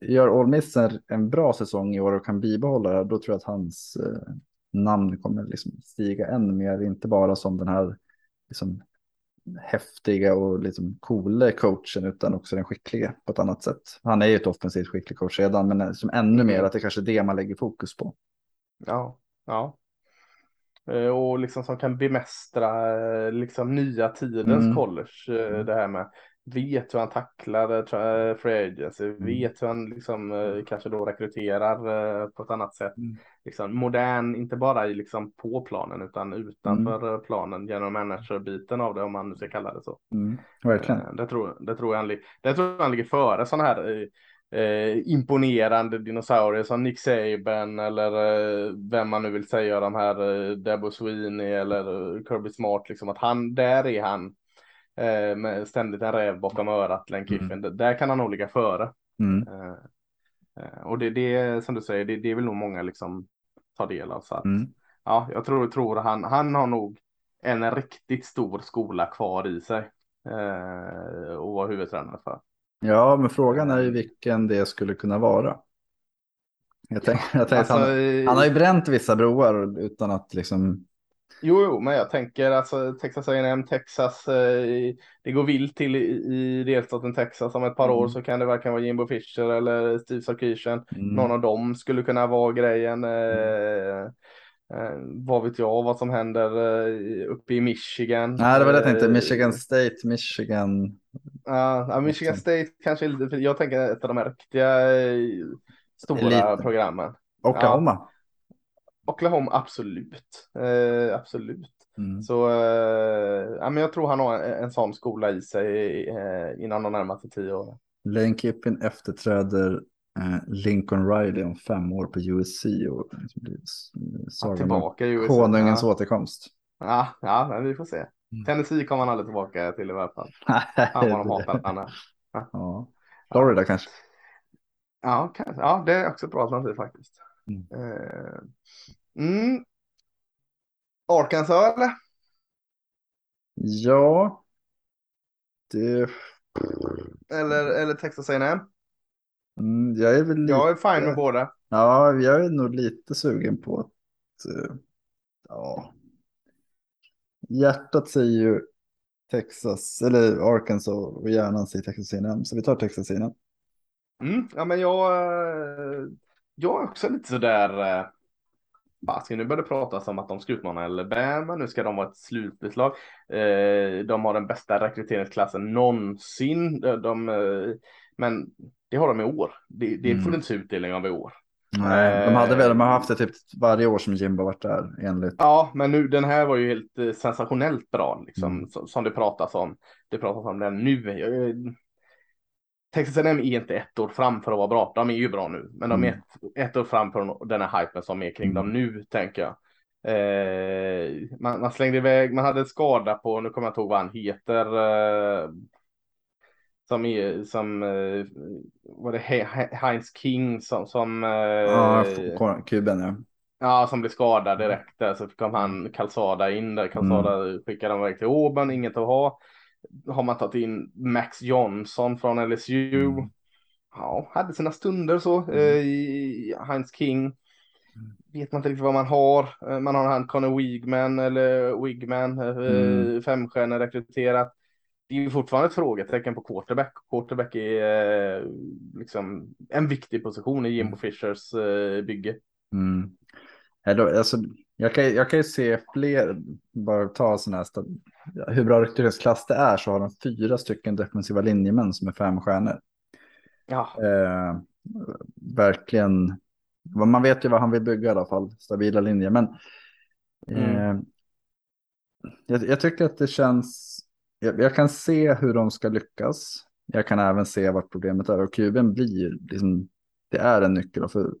Speaker 2: gör All Miss en, bra säsong i år och kan bibehålla det, då tror jag att hans eh, namn kommer liksom stiga än mer. Inte bara som den här liksom, häftiga och liksom coola coachen utan också den skickliga på ett annat sätt. Han är ju ett offensivt skicklig coach redan, men eh, som ännu mer att det kanske är det man lägger fokus på.
Speaker 1: Ja, ja. Eh, Och liksom som kan bemästra eh, liksom nya tidens
Speaker 2: Mm.
Speaker 1: college. eh,
Speaker 2: Mm.
Speaker 1: Det här med vet hur han tacklar eh, eh, free agency,
Speaker 2: Mm.
Speaker 1: vet hur han liksom eh, kanske då rekryterar på ett annat sätt.
Speaker 2: Mm.
Speaker 1: Liksom modern, inte bara liksom på planen utan utanför
Speaker 2: Mm.
Speaker 1: planen genom manager-biten av det om man nu ska kalla det så.
Speaker 2: Mm, verkligen.
Speaker 1: Det tror, det tror jag han, det tror jag han ligger före sådana här eh, imponerande dinosaurier som Nick Saban eller eh, vem man nu vill säga de här eh, Debo Sweeney eller Kirby Smart liksom att han, där är han eh, med ständigt en räv bakom örat, Len Kiffin. D- Där kan han nog ligga före.
Speaker 2: Mm.
Speaker 1: Eh, eh, och det, det är som du säger, det, det vill nog många liksom ta del av. Så att,
Speaker 2: Mm.
Speaker 1: ja, jag tror, tror han, han har nog en riktigt stor skola kvar i sig. Eh, och vara huvudtränare för.
Speaker 2: Ja, men frågan är ju vilken det skulle kunna vara. Jag tänker, jag tänker
Speaker 1: Alltså,
Speaker 2: han, han har ju bränt vissa broar utan att liksom...
Speaker 1: Jo, jo, men jag tänker alltså Texas A&M, Texas, eh, det går vilt till i, i delstaten Texas om ett par
Speaker 2: Mm.
Speaker 1: år så kan det varken vara Jimbo Fisher eller Steve Sarkisian.
Speaker 2: Mm,
Speaker 1: Någon av dem skulle kunna vara grejen. Eh, eh, vad vet jag vad som händer eh, uppe i Michigan.
Speaker 2: Nej, det var det jag tänkte.
Speaker 1: Eh,
Speaker 2: Michigan State, Michigan.
Speaker 1: Ja, ja, Michigan State kanske jag tänker ett av de här riktiga eh, stora
Speaker 2: Eliten.
Speaker 1: programmen.
Speaker 2: Oklahoma.
Speaker 1: Oklahoma, absolut. Eh, absolut.
Speaker 2: Mm.
Speaker 1: Så eh, ja, men jag tror han har en, en sån skola i sig eh, innan de närmaste tio åren.
Speaker 2: Lane Kiffin efterträder eh, Lincoln Riley om fem år på USC och liksom blir s-
Speaker 1: Ja, tillbaka i USA.
Speaker 2: konungens
Speaker 1: ja.
Speaker 2: återkomst.
Speaker 1: Ja, ja, vi får se.
Speaker 2: Mm.
Speaker 1: Tennessee kommer han aldrig tillbaka till i alla fall. Fan vad de hatar han här.
Speaker 2: ja. Florida kanske.
Speaker 1: Ja, kanske. ja, det är också ett bra alternativ faktiskt.
Speaker 2: Mm.
Speaker 1: Eh, mm. Arkansas eller?
Speaker 2: Ja. Det...
Speaker 1: Eller, eller Texas A&M?
Speaker 2: Mm, jag är väl lite...
Speaker 1: Jag är fine med båda.
Speaker 2: Ja, jag är nog lite sugen på eh, ja. Hjärtat säger ju Texas, eller Arkansas och hjärnan säger Texas A&M. Så vi tar Texas A&M.
Speaker 1: Mm, ja, men jag, eh, jag är också lite sådär. Eh, Basken, nu börjar det pratas om att de ska utmana Alabama. Nu ska de vara ett slutbeslag. Eh, de har den bästa rekryteringsklassen någonsin. De, men det har de i år. Det, det får mm. inte utdelning av i år.
Speaker 2: Nej, de hade väl, de har haft det typ varje år som Jimbo varit där enligt.
Speaker 1: Ja, men nu den här var ju helt sensationellt bra liksom mm. som, som det pratas om. Det pratas om den nu. Texas A&M är inte ett år fram för att vara bra. De är ju bra nu, men de är mm. ett, ett år fram för den här hypen som är kring mm. dem nu, tänker jag. Eh, man, man, slängde iväg, man hade en skada på, nu kommer jag inte ihåg vad han heter. Eh, som är som eh, var det Heinz King som som. Eh,
Speaker 2: ja, kuben ja.
Speaker 1: Ja, som blev skadad direkt där så kom han Calzada in där. Calzada mm. skickade han iväg till Auburn, inget att ha har man tagit in Max Johnson från LSU. Mm. Ja, hade sina stunder så. Mm. Eh, Heinz King. Mm. Vet man inte riktigt vad man har. Eh, man har han Conor Wigman eller Wigman, eh, mm. femstjärnor rekryterat. Det är ju fortfarande ett frågetecken på quarterback. Quarterback är eh, liksom en viktig position i Jimbo mm. Fishers eh, bygge.
Speaker 2: Mm. Alltså, jag, kan, jag kan ju se fler, bara ta sådana här, hur bra rekryteringsklass det är så har de fyra stycken defensiva linjemän som är fem stjärnor.
Speaker 1: Ja.
Speaker 2: Eh, verkligen, man vet ju vad han vill bygga i alla fall, stabila linjer. Men eh, mm. jag, jag, tycker att det känns, jag, jag, kan se hur de ska lyckas. Jag kan även se vart problemet är och kuben blir, liksom, det är en nyckel. För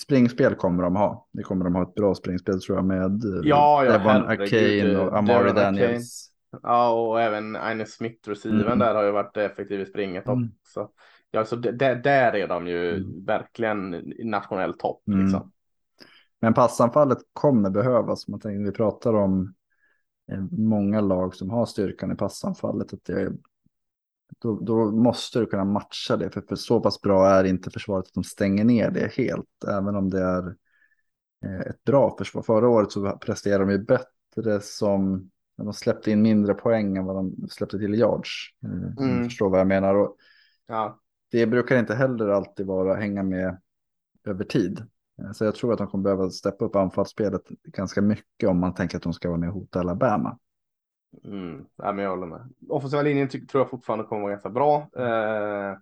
Speaker 2: springspel kommer de ha. Det kommer de ha ett bra springspel tror jag med
Speaker 1: eh, ja, ja,
Speaker 2: Devon Akane och Amari Daniels.
Speaker 1: Ja, och även Aine Smith, receiven mm. där har ju varit effektiv i springet mm. också. Ja, så där, där är de ju mm. verkligen nationell topp. Mm. Liksom.
Speaker 2: Men passanfallet kommer behövas. Man tänker, vi pratar om eh, många lag som har styrkan i passanfallet. Att det då, då, måste du kunna matcha det. För, för så pass bra är inte försvaret att de stänger ner det helt. Även om det är eh, ett bra försvar. Förra året så presterade de ju bättre som de släppte in mindre poäng än vad de släppte till yards. Eh, mm. Förstår vad jag menar. Och
Speaker 1: ja.
Speaker 2: Det brukar inte heller alltid vara hänga med över tid. Eh, så jag tror att de kommer behöva steppa upp anfallsspelet ganska mycket om man tänker att de ska vara med och hota Alabama.
Speaker 1: Mm. Ja, men jag håller med. Offensiva linjen tror jag fortfarande kommer vara ganska bra. Eh,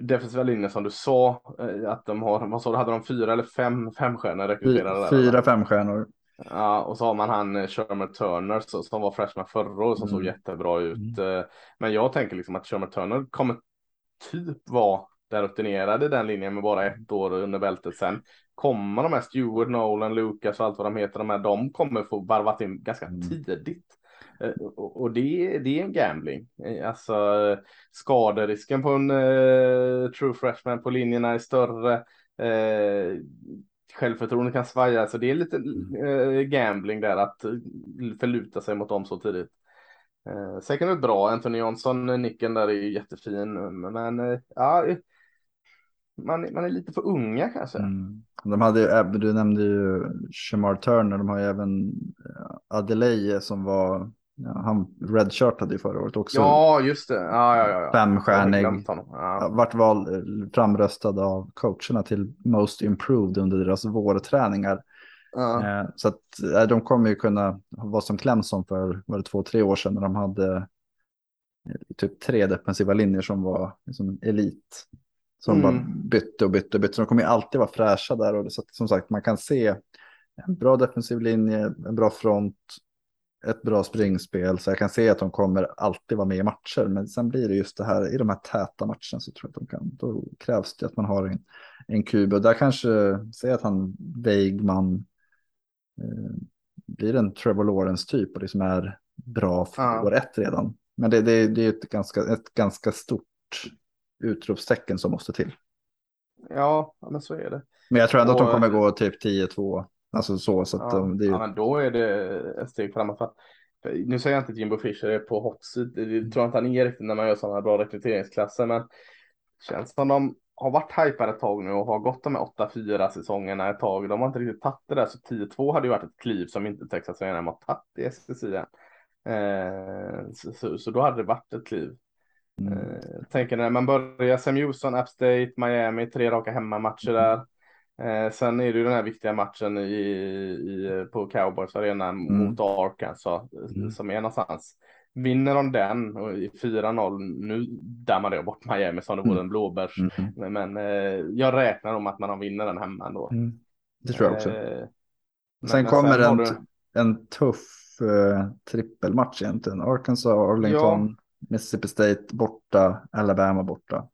Speaker 1: defensiva linjen som du sa, eh, att de har, vad sa du, hade de fyra eller fem femstjärnor rekryterade?
Speaker 2: Fyra femstjärnor.
Speaker 1: Ja, och så har man han eh, Sherman Turner så, som var freshman förra året som mm. såg jättebra ut. Mm. Eh, men jag tänker liksom att Sherman Turner kommer typ vara där rutinerade i den linjen med bara ett år under bältet. Sen kommer de här Stewart, Nolan, Lucas och allt vad de heter, de här, de kommer få varvat in ganska mm. tidigt. Eh, och det, det är en gambling. Eh, alltså skaderisken på en uh, true freshman på linjerna är större. Uh, självförtroendet kan svaja, så alltså, det är lite uh, gambling där att förluta sig mot dem så tidigt. Uh, säkert bra, Anthony Johnson, nicken där är ju jättefin, men uh, ja, man, man är lite för unga kanske. Mm.
Speaker 2: De hade, du nämnde ju Shamar Turner, de har ju även Adelaide som var Ja, han redshirtade ju förra året också.
Speaker 1: Ja, just det. Ja, ja, ja.
Speaker 2: Femstjärnig. Ja. Vart val, framröstad av coacherna till Most Improved under deras vårträningar. Ja. Eh, så att eh, de kommer ju kunna vara som Clemson för var det två, tre år sedan när de hade eh, typ tre defensiva linjer som var liksom elit. Som mm. bara bytte och bytte och bytte. Så de kommer ju alltid vara fräscha där. Och så att, som sagt, man kan se en bra defensiv linje, en bra front ett bra springspel så jag kan se att de kommer alltid vara med i matcher. Men sen blir det just det här i de här täta matcherna så tror jag att de kan. Då krävs det att man har en, en kub och där kanske säg att han Weigman eh, blir en Trevor Lawrence typ och det som är bra för ja. år ett redan. Men det, det, det är ett ganska, ett ganska stort utropstecken som måste till.
Speaker 1: Ja, men så är det.
Speaker 2: Men jag tror ändå och, att de kommer gå typ 10-2 Alltså så, så att
Speaker 1: ja,
Speaker 2: det är
Speaker 1: ju... ja, men då är det ett steg framåt. För, för, nu säger jag inte att Jimbo Fischer är på hot seat. Det tror jag inte han är riktigt när man gör sådana bra rekryteringsklasser, men känns som de har varit hypade ett tag nu och har gått de här 8-4 säsongerna ett tag. De har inte riktigt tagit det där, så 10-2 hade ju varit ett kliv som inte Texas A&M har tagit i SSI än. Eh, så, så, så, då hade det varit ett kliv. Mm. Eh, tänker när man börjar Sam Houston, App State, Miami, tre raka hemmamatcher mm. där. Eh, sen är det ju den här viktiga matchen i, i på Cowboys arena mm. mot Arkansas mm. som är någonstans. Vinner de den och i 4-0, nu dammar det bort Miami som det vore mm. en blåbärs. Mm. Men, men eh, jag räknar om att man vinner den hemma ändå. Mm.
Speaker 2: Det tror jag också. Eh, sen kommer sen en, du... en tuff eh, trippelmatch egentligen. Arkansas, Arlington, ja. Mississippi State borta, Alabama borta.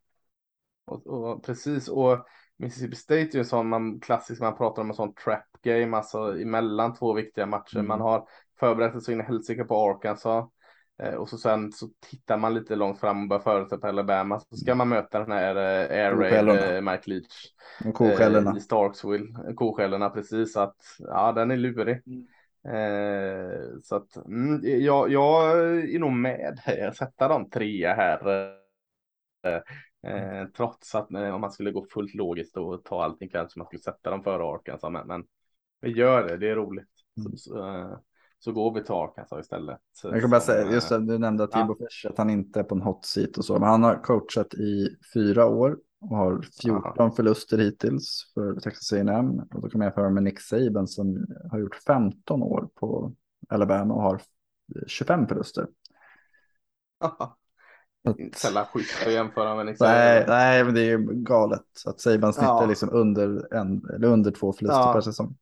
Speaker 1: Och, och, precis, och Mississippi State är ju en sån man klassisk, man pratar om en sån trap game, alltså emellan två viktiga matcher. Mm. Man har förberett sig in i helsike på Arkansas. Eh, och så sen så tittar man lite långt fram och börjar förutsätta Alabama. Så ska man möta den här eh, Air Raid, eh, Mike Leach.
Speaker 2: Koskällorna.
Speaker 1: Eh, I Starksville. Koskällorna precis. Så att ja, den är lurig. Mm. Eh, så att mm, jag, jag är nog med. Jag sätter de tre här. Eh, eh, trots att eh, om man skulle gå fullt logiskt och ta allting kanske man skulle sätta dem före Arkansas. Men, men vi gör det, det är roligt. Mm. Så, så, eh, så, går vi till Arkansas istället.
Speaker 2: Jag kan bara säga, just det, du nämnde att Tibo ja. Fish, att han inte är på en hot seat och så. Men han har coachat i fyra år och har 14 ja. förluster hittills för Texas A&M. Och då kan man jämföra med Nick Saban som har gjort 15 år på Alabama och har 25 förluster.
Speaker 1: Inte sällan schysst att jämföra med
Speaker 2: Saban. Nej, nej, men det är ju galet. Att Saban snittar ja. liksom under, en, eller under två förluster ja. per säsong.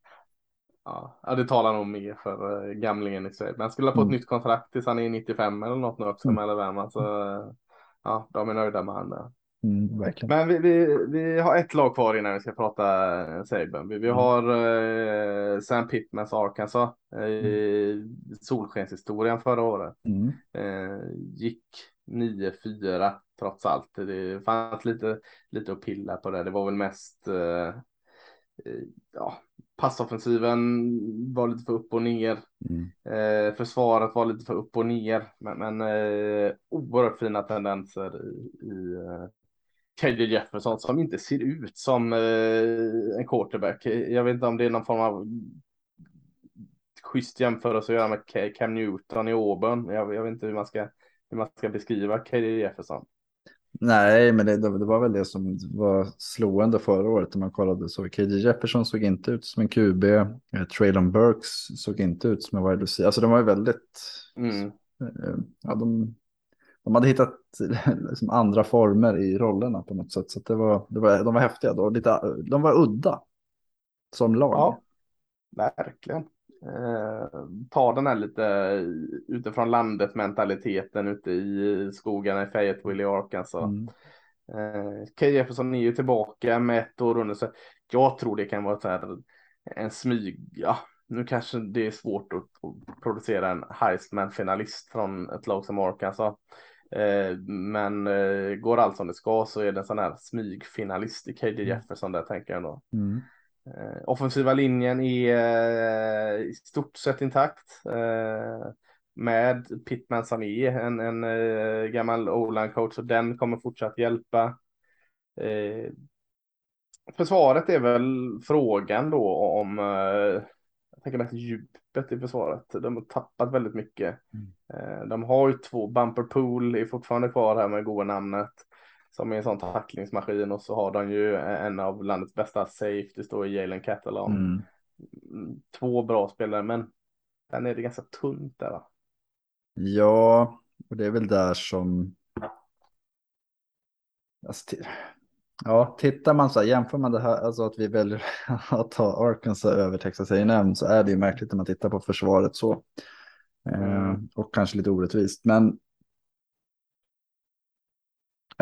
Speaker 1: Ja, det talar nog mer för uh, gamlingen i Sverige. Men han skulle ha fått mm. nytt kontrakt tills han är 95 eller något nu också mm. Alabama. Så ja, de är nöjda med honom.
Speaker 2: Mm,
Speaker 1: Men vi, vi, vi har ett lag kvar innan vi ska prata eh, Saban. Vi, vi mm. har eh, Sam Pittmans Arkansas i mm. solskenshistorien förra året. Mm. Eh, gick 9-4 trots allt. Det fanns lite, lite att pilla på det. Det var väl mest eh, eh ja, passoffensiven var lite för upp och ner. Mm. Eh, försvaret var lite för upp och ner. Men, men eh, oerhört fina tendenser i, i KJ Jefferson som inte ser ut som eh, en quarterback. Jag vet inte om det är någon form av schysst jämförelse att göra med Cam Newton i Auburn. Jag, jag vet inte hur man ska, hur man ska beskriva KJ Jefferson.
Speaker 2: Nej, men det, det, var väl det som var slående förra året när man kollade så. KJ Jefferson såg inte ut som en QB. Eh, Traylon Burks såg inte ut som en wide receiver. Alltså de var ju väldigt... Mm. Eh, ja, de, de hade hittat (laughs) liksom andra former i rollerna på något sätt. Så det var, det var, de var häftiga då. Lite, de var udda som lag. Ja,
Speaker 1: verkligen. Eh, ta den här lite utifrån landet mentaliteten ute i skogarna i Fayetteville i Arkansas. Mm. Eh. Jefferson är ju tillbaka med ett år under sig. Jag tror det kan vara så här, en smyg, ja, nu kanske det är svårt att, att producera en Heisman-finalist från ett lag som Arkansas. Eh, men eh, går allt som det ska så är det en sån här smygfinalist i KJ mm. Jefferson där tänker jag då. Mm. Eh, offensiva linjen är i stort sett intakt. Med Pittman är en, en gammal o coach och den kommer fortsatt hjälpa. Försvaret är väl frågan då om jag tänker mest djupet i försvaret. De har tappat väldigt mycket. Mm. De har ju två, Bumper Pool är fortfarande kvar här med goda namnet. Som är en sån tacklingsmaskin och så har de ju en av landets bästa safety står i Jalen Catalan. Mm. mm. Två bra spelare men den är det ganska tunt där va?
Speaker 2: Ja, och det är väl där som alltså, Ja, tittar man så här, jämför man det här, alltså att vi väljer (laughs) att ta Arkansas över Texas A&M så är det ju märkligt när man tittar på försvaret så. Eh, och kanske lite orättvist, men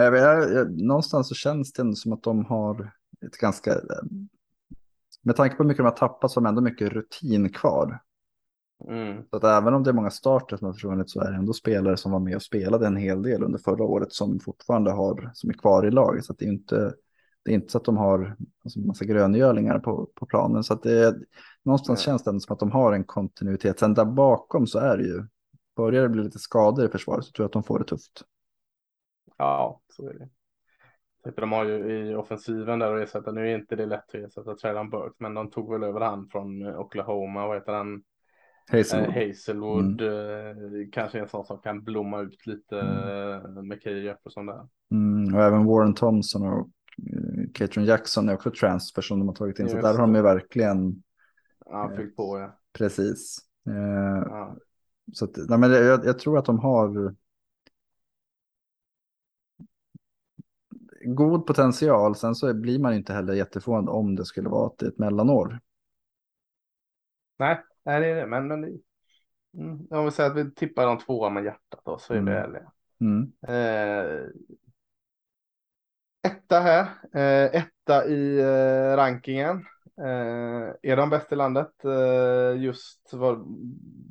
Speaker 2: jag vet, jag, någonstans så känns det ändå som att de har ett ganska, med tanke på hur mycket de har tappat så har de ändå mycket rutin kvar. Mm. Så att även om det är många starter som har försvunnit så är det ändå spelare som var med och spelade en hel del under förra året som fortfarande har, som är kvar i laget. Så att det är inte, det är inte så att de har alltså, massa gröngölingar på, på planen. Så att det någonstans mm. känns det ändå som att de har en kontinuitet. Sen där bakom så är det ju, börjar det bli lite skador i försvaret så tror jag att de får det tufft.
Speaker 1: Ja, så är det. De har ju i offensiven där och ersätta, nu är inte det lätt att ersätta Traylon Burke, men de tog väl över han från Oklahoma, vad heter han?
Speaker 2: Hazelwood.
Speaker 1: Eh, Hazelwood mm. eh, kanske en sån som kan blomma ut lite mm. med Key Jefferson där.
Speaker 2: Mm, och även Warren Thompson och Katrin Jackson är också transfer som de har tagit in. så där har de ju verkligen.
Speaker 1: Ja, fyllt på ja.
Speaker 2: Precis. Eh, ja. Så att, nej, men jag, jag, tror att de har god potential. Sen så blir man inte heller jätteförvånad om det skulle vara ett, ett mellanår.
Speaker 1: Nej, nej det är det. Men, men mm, om vi säger att vi tippar de tvåa med hjärtat då så är mm. vi ärliga. Mm. Eh, etta här, eh, etta i eh, rankingen. Eh, är de bäst i landet eh, just vad,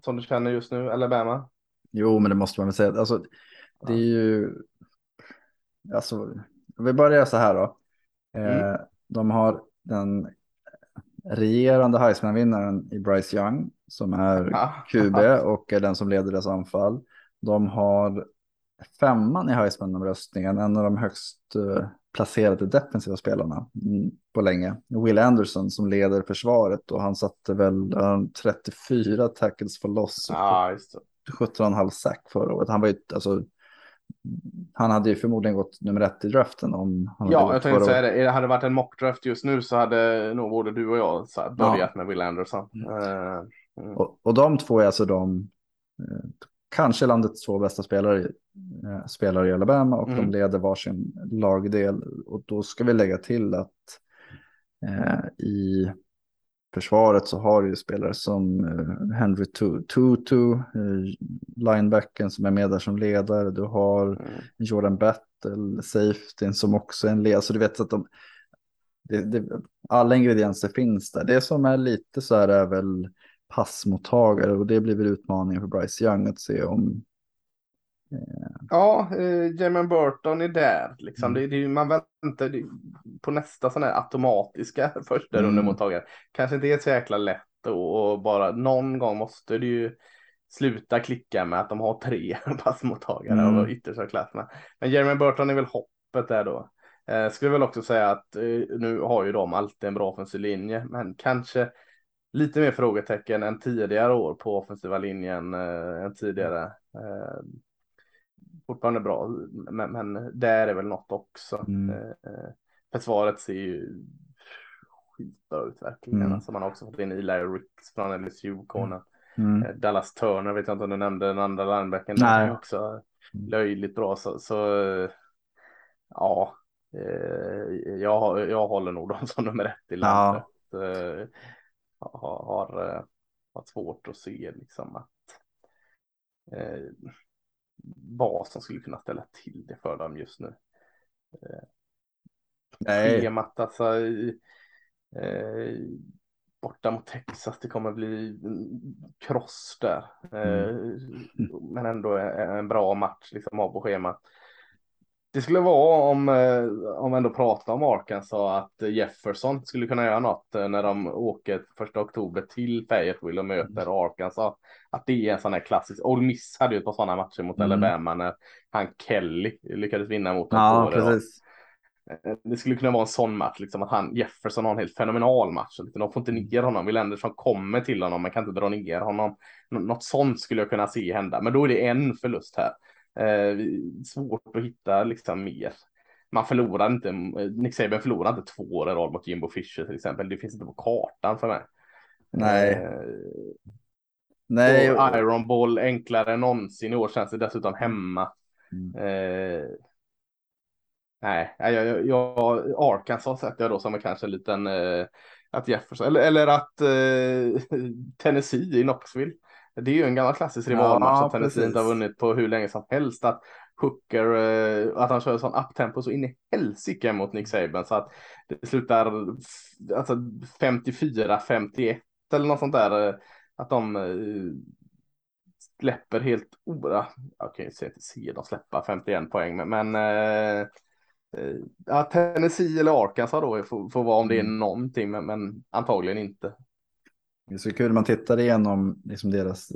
Speaker 1: som du känner just nu, Alabama?
Speaker 2: Jo, men det måste man väl säga. Alltså, det är ju, alltså, vi börjar så här då. Eh, mm. De har den regerande Heisman-vinnaren i Bryce Young som är QB och är den som leder deras anfall. De har femman i Heisman-omröstningen, en av de högst uh, placerade defensiva spelarna mm, på länge. Will Anderson som leder försvaret och han satte väl uh, 34 tackles for loss och ah, 17,5 sack förra året. Han var ju alltså han hade ju förmodligen gått nummer ett i draften om han
Speaker 1: Ja, jag tänkte säga det. Hade det varit en mockdraft just nu så hade nog både du och jag så börjat ja. med Will Anderson. Mm. Uh,
Speaker 2: mm. Och, och de två är alltså de eh, kanske landets två bästa spelare, eh, spelare i Alabama och mm. de leder varsin lagdel. Och då ska vi lägga till att eh, i försvaret så har du ju spelare som uh, Henry Tutu, uh, linebacken som är med där som ledare. Du har mm. Jordan Battle, safetyn som också är en ledare. Så du vet att de, det, det, alla ingredienser finns där. Det som är lite så här är väl passmottagare och det blir väl utmaningen för Bryce Young att se om
Speaker 1: Ja, eh, Jamen Burton är där. Liksom. Mm. Det, det, man väntar det, på nästa sån här automatiska (laughs) första mm. rundemottagare. Kanske inte är så jäkla lätt och, bara någon gång måste du ju sluta klicka med att de har tre (laughs) passmottagare mm. av yttersta klasserna. Men Jeremy Burton är väl hoppet där då. Eh, skulle väl också säga att eh, nu har ju de alltid en bra offensiv linje, men kanske lite mer frågetecken än tidigare år på offensiva linjen eh, än tidigare. Eh, fortfarande bra, men, men där är väl något också. Mm. Eh, försvaret ser ju skitbra ut verkligen. Mm. Alltså man har också fått in Eli Ricks från LSU-konen. Mm. mm. Dallas Turner vet jag inte om du nämnde den andra linebacken. Nej. Också mm. löjligt bra. Så, så ja, eh, jag, jag håller nog dem (laughs) som nummer ett i landet. Ja. Eh, har, har, har svårt att se liksom att eh, vad som skulle kunna ställa till det för dem just nu. Eh, Nej. Schemat alltså. Eh, borta mot Texas, det kommer bli kross där. Eh, mm. Men ändå en bra match liksom av på schemat. Det skulle vara om, eh, om vi ändå pratar om Arkansas att Jefferson skulle kunna göra något eh, när de åker första oktober till Fayetteville och möter mm. Arkansas. Att det är en sån här klassisk. Old Miss hade ju ett par sådana matcher mot mm. Alabama när han Kelly lyckades vinna mot dem. Ja, precis. Eh, det skulle kunna vara en sån match, liksom att han Jefferson har en helt fenomenal match. De får inte mm. ner honom. Will Anderson kommer till honom, man kan inte dra ner honom. Något sånt skulle jag kunna se hända, men då är det en förlust här. Eh, svårt att hitta liksom mer. Man förlorar inte, Nick Saban förlorar inte två år i rad mot Jimbo Fisher till exempel. Det finns inte på kartan för mig.
Speaker 2: Nej.
Speaker 1: Eh, Nej. Iron Ball enklare än någonsin i år känns det dessutom hemma. Mm. Eh, nej, jag, jag, jag Arkansas sätter jag då som kanske en liten eh, att Jefferson eller, eller att eh, (laughs) Tennessee i Knoxville det är ju en gammal klassisk rivalmatch ja, som Tennessee inte har vunnit på hur länge som helst. Att Hooker, eh, att han kör sån uptempo så in i helsike mot Nick Saban så att det slutar alltså 54-51 eller något sånt där. Eh, att de eh, släpper helt ora. Kan ju inte se de släppa 51 poäng, men, men ja, Tennessee eller Arkansas då får, får vara om det är mm. någonting, men, men antagligen inte.
Speaker 2: Det är så kul, man tittar igenom liksom deras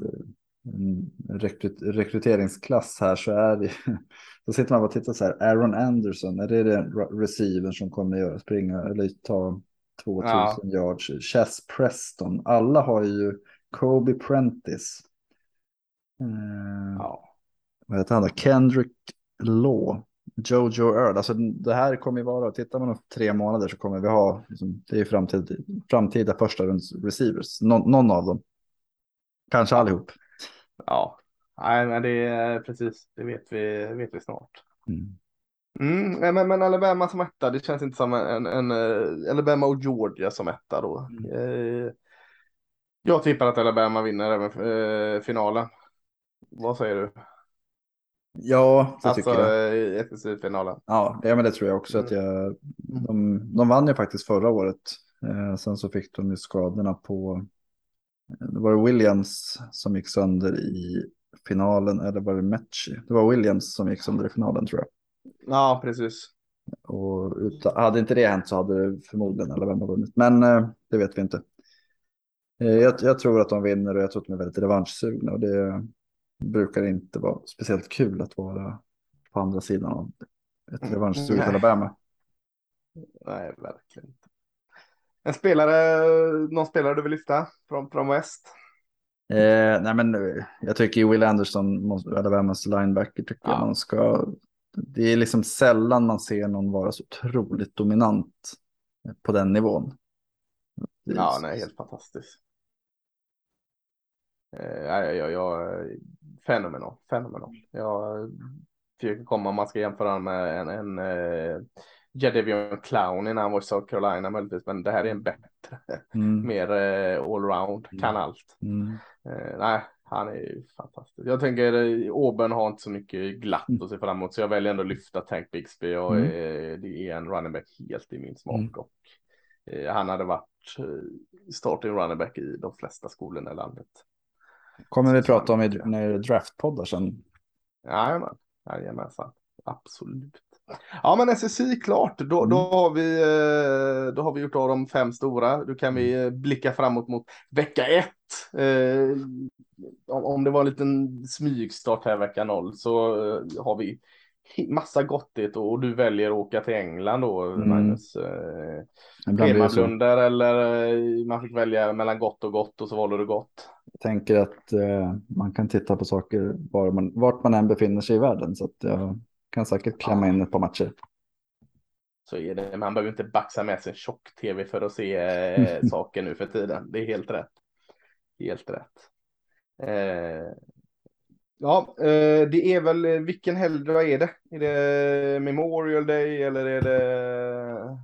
Speaker 2: rekryt rekryteringsklass här så är det (laughs) så sitter man och tittar så här. Aaron Anderson, är det den receiver som kommer att göra springa eller ta 2000 ja. yards? Chess Preston, alla har ju Kobe Prentice. Eh, ja. Vad heter han då? Kendrick Law. Jojo Earl, alltså det här kommer ju vara, tittar man om tre månader så kommer vi ha, liksom, det är ju framtida, framtida första runds receivers, Nå någon av dem. Kanske allihop.
Speaker 1: Ja, nej men det är precis, det vet vi, vet vi snart. Mm. Mm, men, men Alabama som etta, det känns inte som en, en, en eh, Alabama och Georgia som etta då. Mm. Eh, jag tippar att Alabama vinner även eh, finalen. Vad säger du?
Speaker 2: Ja, det
Speaker 1: alltså,
Speaker 2: tycker jag.
Speaker 1: SSU-finalen.
Speaker 2: Ja, ja, men det tror jag också att jag. Mm. De, de vann ju faktiskt förra året. Eh, sen så fick de ju skadorna på. Det var Williams som gick sönder i finalen eller var det Mecci? Det var Williams som gick sönder i finalen tror jag.
Speaker 1: Ja, precis.
Speaker 2: Och utan, hade inte det hänt så hade det förmodligen Alabama vunnit. Men eh, det vet vi inte. Eh, jag, jag, tror att de vinner och jag tror att de är väldigt revanschsugna. Och det, brukar inte vara speciellt kul att vara på andra sidan av ett mm. revanschsug Alabama.
Speaker 1: Nej, verkligen inte. En spelare, någon spelare du vill lyfta från, från West?
Speaker 2: Eh, nej, men eh, jag tycker Will Anderson, Alabamas linebacker, tycker ja. man ska. Det är liksom sällan man ser någon vara så otroligt dominant på den nivån.
Speaker 1: Ja, nej, helt fantastiskt. Eh, jag, jag, jag, fenomenal, fenomenal. Jag försöker komma om man ska jämföra med en, en uh, Jadavion Clown innan han var i South Carolina möjligtvis, men det här är en bättre, mm. (laughs) mer uh, allround, mm. kan allt. Mm. Uh, nej, han är ju fantastisk. Jag tänker Auburn har inte så mycket glatt mm. att se fram emot, så jag väljer ändå lyfta Tank Bixby och mm. det är en running back helt i min smak mm. och han hade varit starting running back i de flesta skolorna i landet.
Speaker 2: Kommer vi prata om i när draftpoddar sen.
Speaker 1: Jajamän, jajamensan. Absolut. Ja men SSI klart, då, mm. då, har vi, eh, då har vi gjort av de fem stora. Då kan vi mm. eh, blicka framåt mot vecka ett. Eh, om det var en liten smygstart här vecka noll så har vi massa gottigt och du väljer att åka till England då, mm. Magnus. Eh, Hemmablunder eller man fick välja mellan gott och gott och så valde du gott.
Speaker 2: Jag tänker att eh, man kan titta på saker var man, vart man än befinner sig i världen så att jag kan säkert klämma in ett par matcher.
Speaker 1: Så är det. Man behöver inte baxa med sig tjock-tv för att se eh, (laughs) saker nu för tiden. Det är helt rätt. Helt rätt. Eh, Ja, eh, det är väl eh, vilken helgdag är det? Är det Memorial Day eller är det?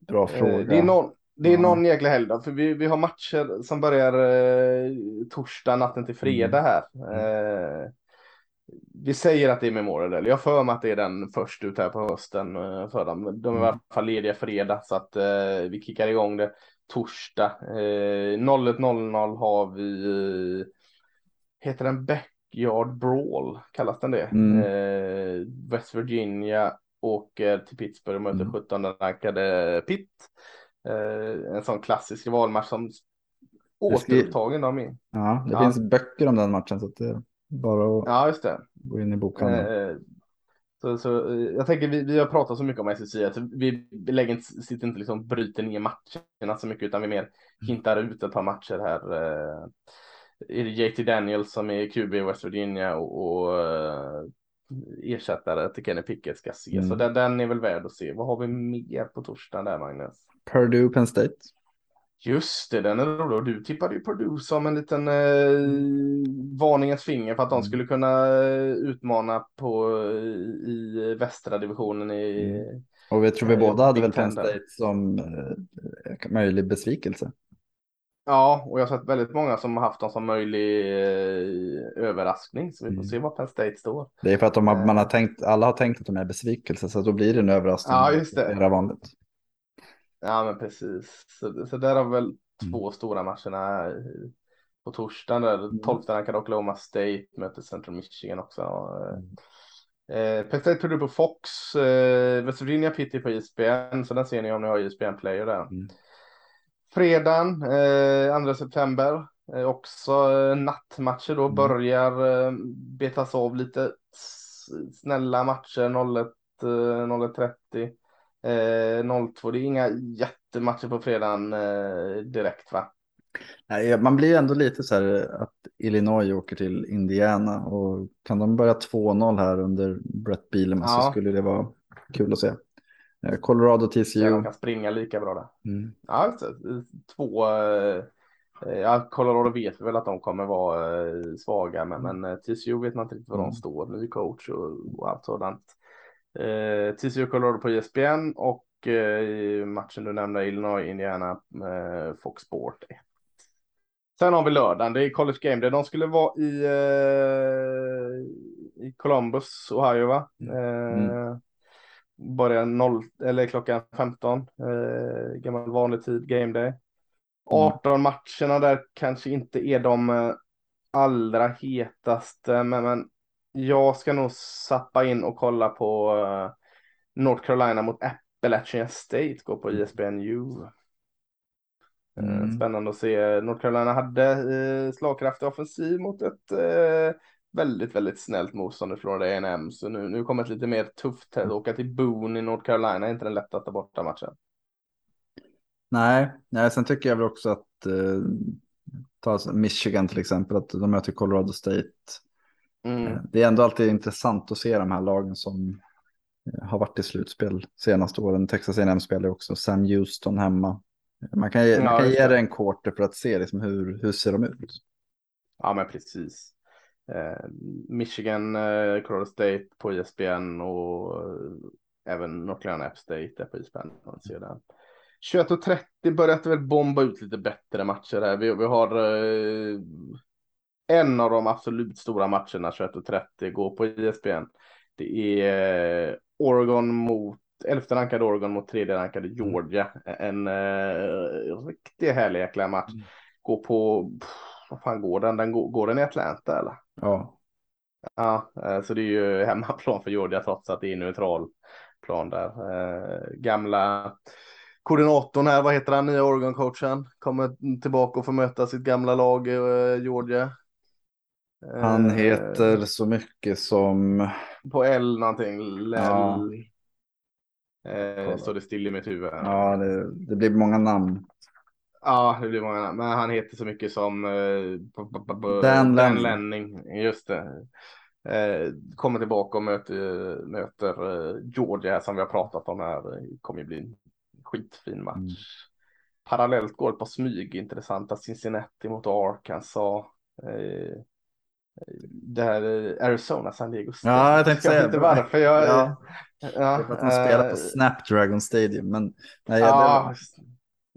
Speaker 2: Bra eh, fråga.
Speaker 1: Det är någon, det är någon jäkla helgdag för vi, vi har matcher som börjar eh, torsdag natten till fredag här. Eh, vi säger att det är Memorial Day. Jag för mig att det är den först ut här på hösten för dem. De är i alla fall lediga fredag så att eh, vi kickar igång det torsdag. Eh, 01.00 har vi heter den Beck Yard Brawl kallas den det. Mm. Eh, West Virginia åker till Pittsburgh och möter mm. 17 rankade Pitt. Eh, en sån klassisk rivalmatch som återupptagen av min.
Speaker 2: Ja, det ja. finns böcker om den matchen så att det är bara att
Speaker 1: ja, just det.
Speaker 2: gå in i bokhandeln.
Speaker 1: Eh, så, så, eh, jag tänker vi, vi har pratat så mycket om SSI att vi, lägger inte, sitter inte liksom bryter ner matcherna så mycket utan vi mer hintar ut ett par matcher här. Är det JT Daniels som är QB i West Virginia och, och ersättare till Kenny Pickett ska se. Mm. Så den, den är väl värd att se. Vad har vi mer på torsdagen där Magnus?
Speaker 2: Purdue Penn State.
Speaker 1: Just det, den är rolig. Du tippade ju Purdue som en liten eh, varningens finger för att de mm. skulle kunna eh, utmana på i västra divisionen i. Mm.
Speaker 2: Och vi tror vi båda hade väl Penn State som eh, möjlig besvikelse.
Speaker 1: Ja, och jag har sett väldigt många som har haft dem som möjlig eh, överraskning. Så vi får mm. se var Penn State står.
Speaker 2: Det är för att de har, man har tänkt, alla har tänkt att de är besvikelse, så då blir det en överraskning.
Speaker 1: Ja, just det.
Speaker 2: Det vanligt.
Speaker 1: Ja, men precis. Så, så där har vi väl mm. två stora matcherna på torsdagen. Där mm. 12 rankade Oklahoma State möter Central Michigan också. Mm. Eh, Penn State tog du på Fox, eh, West Virginia Pitti på ISBN, så den ser ni om ni har ISBN Player där. Mm. Fredagen, eh, 2 september. Eh, också eh, nattmatcher då.
Speaker 2: Mm.
Speaker 1: Börjar eh, betas av lite snälla matcher. 01, eh, 01.30. Eh, 02. Det är inga jättematcher på fredagen eh, direkt va?
Speaker 2: Nej, man blir ändå lite så här att Illinois åker till Indiana och kan de börja 2-0 här under Brett Bielema
Speaker 1: Ja.
Speaker 2: så skulle det vara kul att se. Eh, Colorado TCU.
Speaker 1: de kan springa lika bra där.
Speaker 2: Mm.
Speaker 1: Ja, alltså, två. Eh, ja, Colorado vet vi väl att de kommer vara eh, svaga, men, men eh, TCU vet man inte riktigt var
Speaker 2: Mm.
Speaker 1: de står. Ny coach och, och allt sådant. Eh, TCU Colorado på ESPN och eh, matchen du nämnde Illinois Indiana eh, Fox Sport 1. Sen har vi lördagen, det är College Game Day. De skulle vara i, eh, i Columbus, Ohio va? Eh, Börjar 0, eller klockan 15, eh, gammal vanlig tid, Game Day. 18 matcherna där kanske inte är de eh, allra hetaste, men, men jag ska nog sappa in och kolla på eh, North Carolina mot Appalachian State, gå på E ESPNU. Eh,
Speaker 2: Mm.
Speaker 1: Spännande att se. North Carolina hade eh, slagkraftig offensiv mot ett väldigt, väldigt snällt motstånd Florida A&M. Så nu, nu kommer ett lite mer tufft test. Åka till Boone i North Carolina är inte den lättaste borta matchen.
Speaker 2: Nej, nej, sen tycker jag väl också att eh, ta Michigan till exempel, att de möter Colorado State.
Speaker 1: Mm.
Speaker 2: Eh, Det är ändå alltid intressant att se de här lagen som eh, har varit i slutspel senaste åren. Texas A&M spelar också Sam Houston hemma. Man kan, ge- man kan ge
Speaker 1: det.
Speaker 2: en quarter för att se liksom hur, hur ser de ut.
Speaker 1: Ja, men precis. Eh, Michigan, Colorado State på ESPN och även North Carolina App State är på ESPN. Man ser den. 21.30 börjar det väl bomba ut lite bättre matcher här. Vi, vi har en av de absolut stora matcherna 21.30 går på ESPN. Det är eh, Oregon mot 11 rankade Oregon mot 3 rankade Georgia. En eh, riktigt härlig jäkla match.
Speaker 2: Mm.
Speaker 1: Går på, pff, vad fan går den? den går, går den i Atlanta eller?
Speaker 2: Ja,
Speaker 1: Ja, eh, så det är ju hemmaplan för Georgia trots att det är neutral plan där. Eh, gamla koordinatorn här, vad heter han, nya Oregon-coachen, kommer tillbaka och får möta sitt gamla lag eh, Georgia. Eh,
Speaker 2: han heter så mycket som...
Speaker 1: På L någonting. L,
Speaker 2: Ja.
Speaker 1: eh, står det still i mitt huvud.
Speaker 2: Ja, det, det blir många namn.
Speaker 1: Ja, det blir många namn. Men han heter så mycket som eh,
Speaker 2: Dan Lanning.
Speaker 1: Lanning. Just det. Eh, kommer tillbaka och möter, möter eh, Georgia här som vi har pratat om här. Det kommer ju bli en skitfin match.
Speaker 2: Mm.
Speaker 1: Parallellt går ett par smyg intressanta. Cincinnati mot Arkansas. Eh, det här eh, Arizona, San Diego State.
Speaker 2: Ja, jag tänkte
Speaker 1: Jag
Speaker 2: säga
Speaker 1: inte varför jag...
Speaker 2: Ja.
Speaker 1: ja,
Speaker 2: Det är för att han spelar
Speaker 1: eh,
Speaker 2: på Snapdragon Stadium. Men nej,
Speaker 1: Ja,
Speaker 2: det,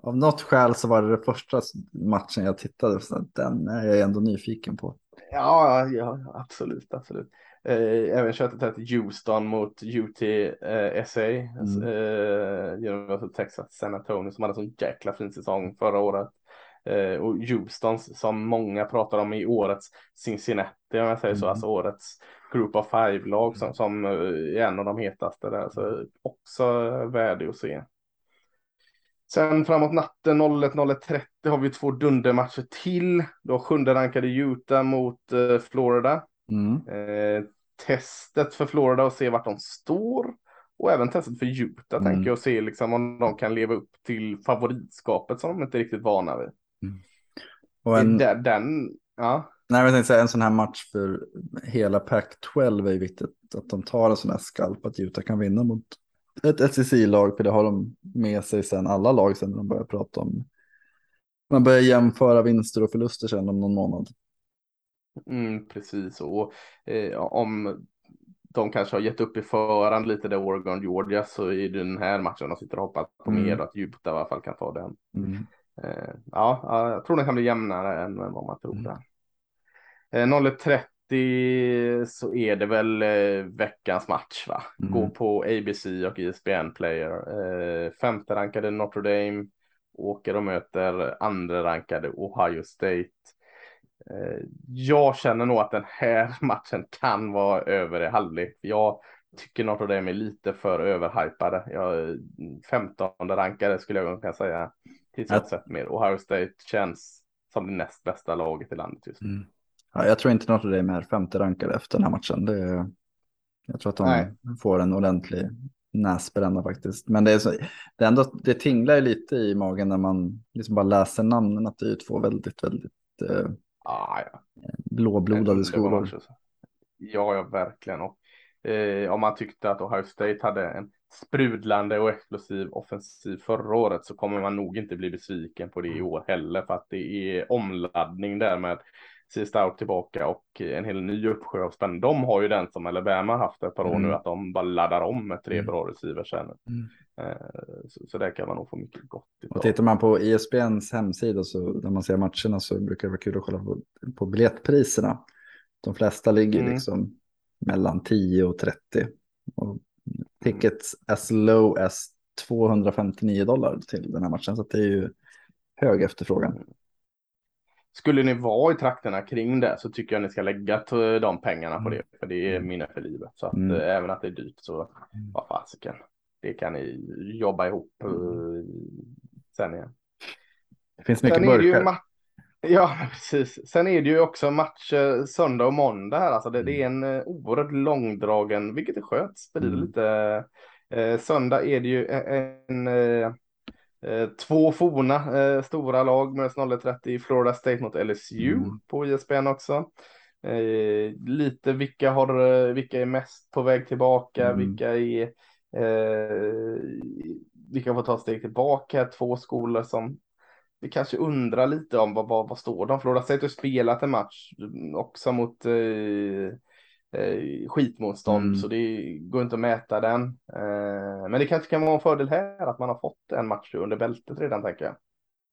Speaker 2: av något skäl så var det den första matchen jag tittade på. Den är jag ändå nyfiken på.
Speaker 1: Ja, ja, absolut, absolut. Eh, även köttet till Houston mot UT eh,
Speaker 2: Mm.
Speaker 1: eh, University of Texas San Antonio som hade en sån jäkla fin säsong förra året. Eh, och Houston som många pratar om i årets Cincinnati, om jag säger så,
Speaker 2: Mm.
Speaker 1: alltså årets Group of Five-lag som, som eh, är en av de hetaste där. Så också värde att se. Sen framåt natten 01.01.30 har vi två dundermatcher till. Då sjunde rankade Utah mot eh, Florida.
Speaker 2: Mm.
Speaker 1: Eh, testet för Florida och se vart de står. Och även testet för Utah
Speaker 2: Mm.
Speaker 1: tänker jag och se liksom om de kan leva upp till favoritskapet som de inte är riktigt vana vid.
Speaker 2: Och en,
Speaker 1: Det är där, den, ja.
Speaker 2: nej, jag tänkte säga, en sån här match för hela Pac-12 är ju viktigt. Att de tar en sån här skalp att Utah kan vinna mot ett SEC-lag. För det har de med sig sen, alla lag sen när de börjar prata om. Man börjar jämföra vinster och förluster sen om någon månad.
Speaker 1: Mm, precis, och eh, om de kanske har gett upp i förhand lite där Oregon Georgia så är det den här matchen de sitter och hoppas på
Speaker 2: Mm.
Speaker 1: mer att Utah i alla fall kan ta den.
Speaker 2: Mm.
Speaker 1: Eh, ja, ja, jag tror den kan bli jämnare än vad man tror
Speaker 2: Mm.
Speaker 1: där. Eh, 01.30 så är det väl eh, veckans match va?
Speaker 2: Mm.
Speaker 1: Gå på ABC och ESPN Player. Femte rankade Notre Dame åker och möter andra rankade Ohio State. Jag känner nog att den här (laughs) matchen kan vara över i halvlek. Jag tycker Notre Dame är lite för överhypade. Jag, 15 rankade skulle jag kunna säga. Tills jag sett mer. Ohio State känns som det näst bästa laget i landet just nu.
Speaker 2: Mm. Ja, jag tror inte Notre Dame är femte rankade efter den här matchen. Det, jag tror att de Nej. får en ordentlig näsbränna faktiskt. Men det, är så, det, är ändå, det tinglar lite i magen när man liksom bara läser namnen att det är två väldigt, väldigt eh,
Speaker 1: ah, ja.
Speaker 2: blåblodade skolor.
Speaker 1: Ja, ja, verkligen. Och, eh, om man tyckte att Ohio State hade en sprudlande och explosiv offensiv förra året så kommer man nog inte bli besviken på det i år heller för att det är omladdning där med C. Stout tillbaka och en hel ny uppsjö av spänn. De har ju den som Alabama haft ett par år mm. nu, att de bara laddar om med tre mm. bra receivers sen. Mm. Eh, så, så där kan man nog få mycket gott.
Speaker 2: Utav. Och tittar man på ESPNs hemsida så när man ser matcherna så brukar det vara kul att kolla på, på biljettpriserna. De flesta ligger mm. liksom mellan 10 och 30. Och tickets as low as 259 dollar till den här matchen. Så det är ju hög efterfrågan. Mm
Speaker 1: skulle ni vara i trakterna kring det så tycker jag ni ska lägga de pengarna på mm. det. För det är mm. minne för livet. Så att mm. Eh, även att det är dyrt så mm. vad fasiken. Det kan ni jobba ihop uh, sen igen.
Speaker 2: Det finns mycket burkar.
Speaker 1: Ja, (laughs) precis. Sen är det ju också match söndag och måndag här. Alltså det, det är en uh, oerhört långdragen, vilket är skönt, sprider mm. lite. Uh, söndag är det ju en, en Eh, två forna eh, stora lag med 0-30 Florida State mot LSU mm. på ISBN också. Eh, lite vilka har, eh, vilka är mest på väg tillbaka, mm. vilka är, eh, vilka får ta steg tillbaka, två skolor som vi kanske undrar lite om vad, vad, vad står de? Florida State har spelat en match också mot eh, eh, skitmotstånd mm. så det går inte att mäta den. Eh, men det kanske kan vara en fördel här att man har fått en match under bältet redan tänker jag.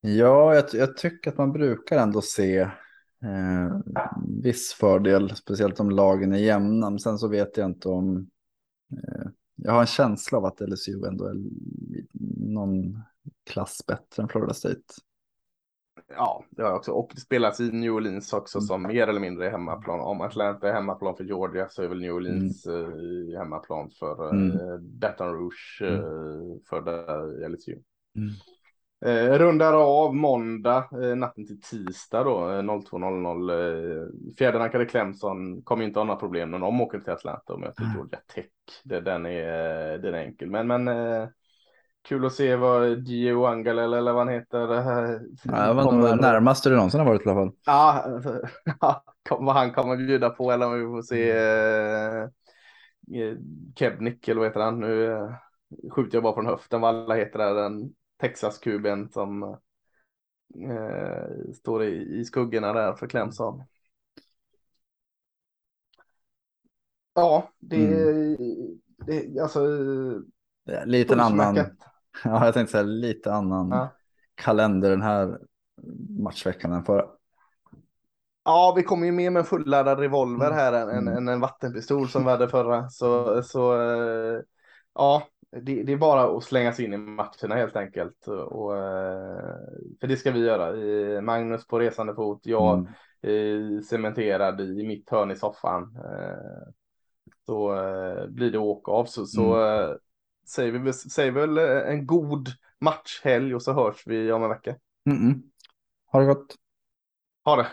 Speaker 2: Ja, jag, jag tycker att man brukar ändå se eh, viss fördel, speciellt om lagen är jämna. Men sen så vet jag inte om... Eh, jag har en känsla av att LSU ändå är någon klass bättre än Florida State.
Speaker 1: Ja, det har jag också. Och det spelas i New Orleans också som mer eller mindre är hemmaplan. Om Atlanta är hemmaplan för Georgia så är väl New Orleans mm. eh, hemmaplan för mm. eh, Baton Rouge mm. eh, för LSU. Mm. Eh, rundar av måndag, eh, natten till tisdag då, 02.00. Eh, Fjärde Clemson kommer inte ha några problem när de åker till Atlanta och möter Georgia Tech. Det, den, är, den är enkel, men, men eh, Kul att se vad Gio Angel eller vad han heter.
Speaker 2: Ja, det var nog närmaste du någonsin har varit i alla fall.
Speaker 1: Ja, (laughs) vad han kommer bjuda på eller om vi får se eh, Kebnick eller vad heter han nu. Eh, skjuter jag bara från höften vad alla heter där. Den Texas-kuben som eh, står i, i skuggorna där för Clemson. Ja, det, mm. det alltså.
Speaker 2: Lite annan. (laughs) Ja, jag tänkte säga lite annan ja. kalender den här matchveckan än förra.
Speaker 1: Ja, vi kommer ju med med en fulladdad revolver här än, mm. än en vattenpistol som vi hade förra. Så, så eh, ja, det, det, är bara att slänga sig in i matcherna helt enkelt. Och, eh, för det ska vi göra. Magnus på resande fot, jag mm. cementerad i mitt hörn i soffan. Eh, så blir det åka av. Så, så mm säger vi säger väl eh, en god matchhelg och så hörs vi om en vecka.
Speaker 2: Mm -mm. Ha det gott.
Speaker 1: Ha det.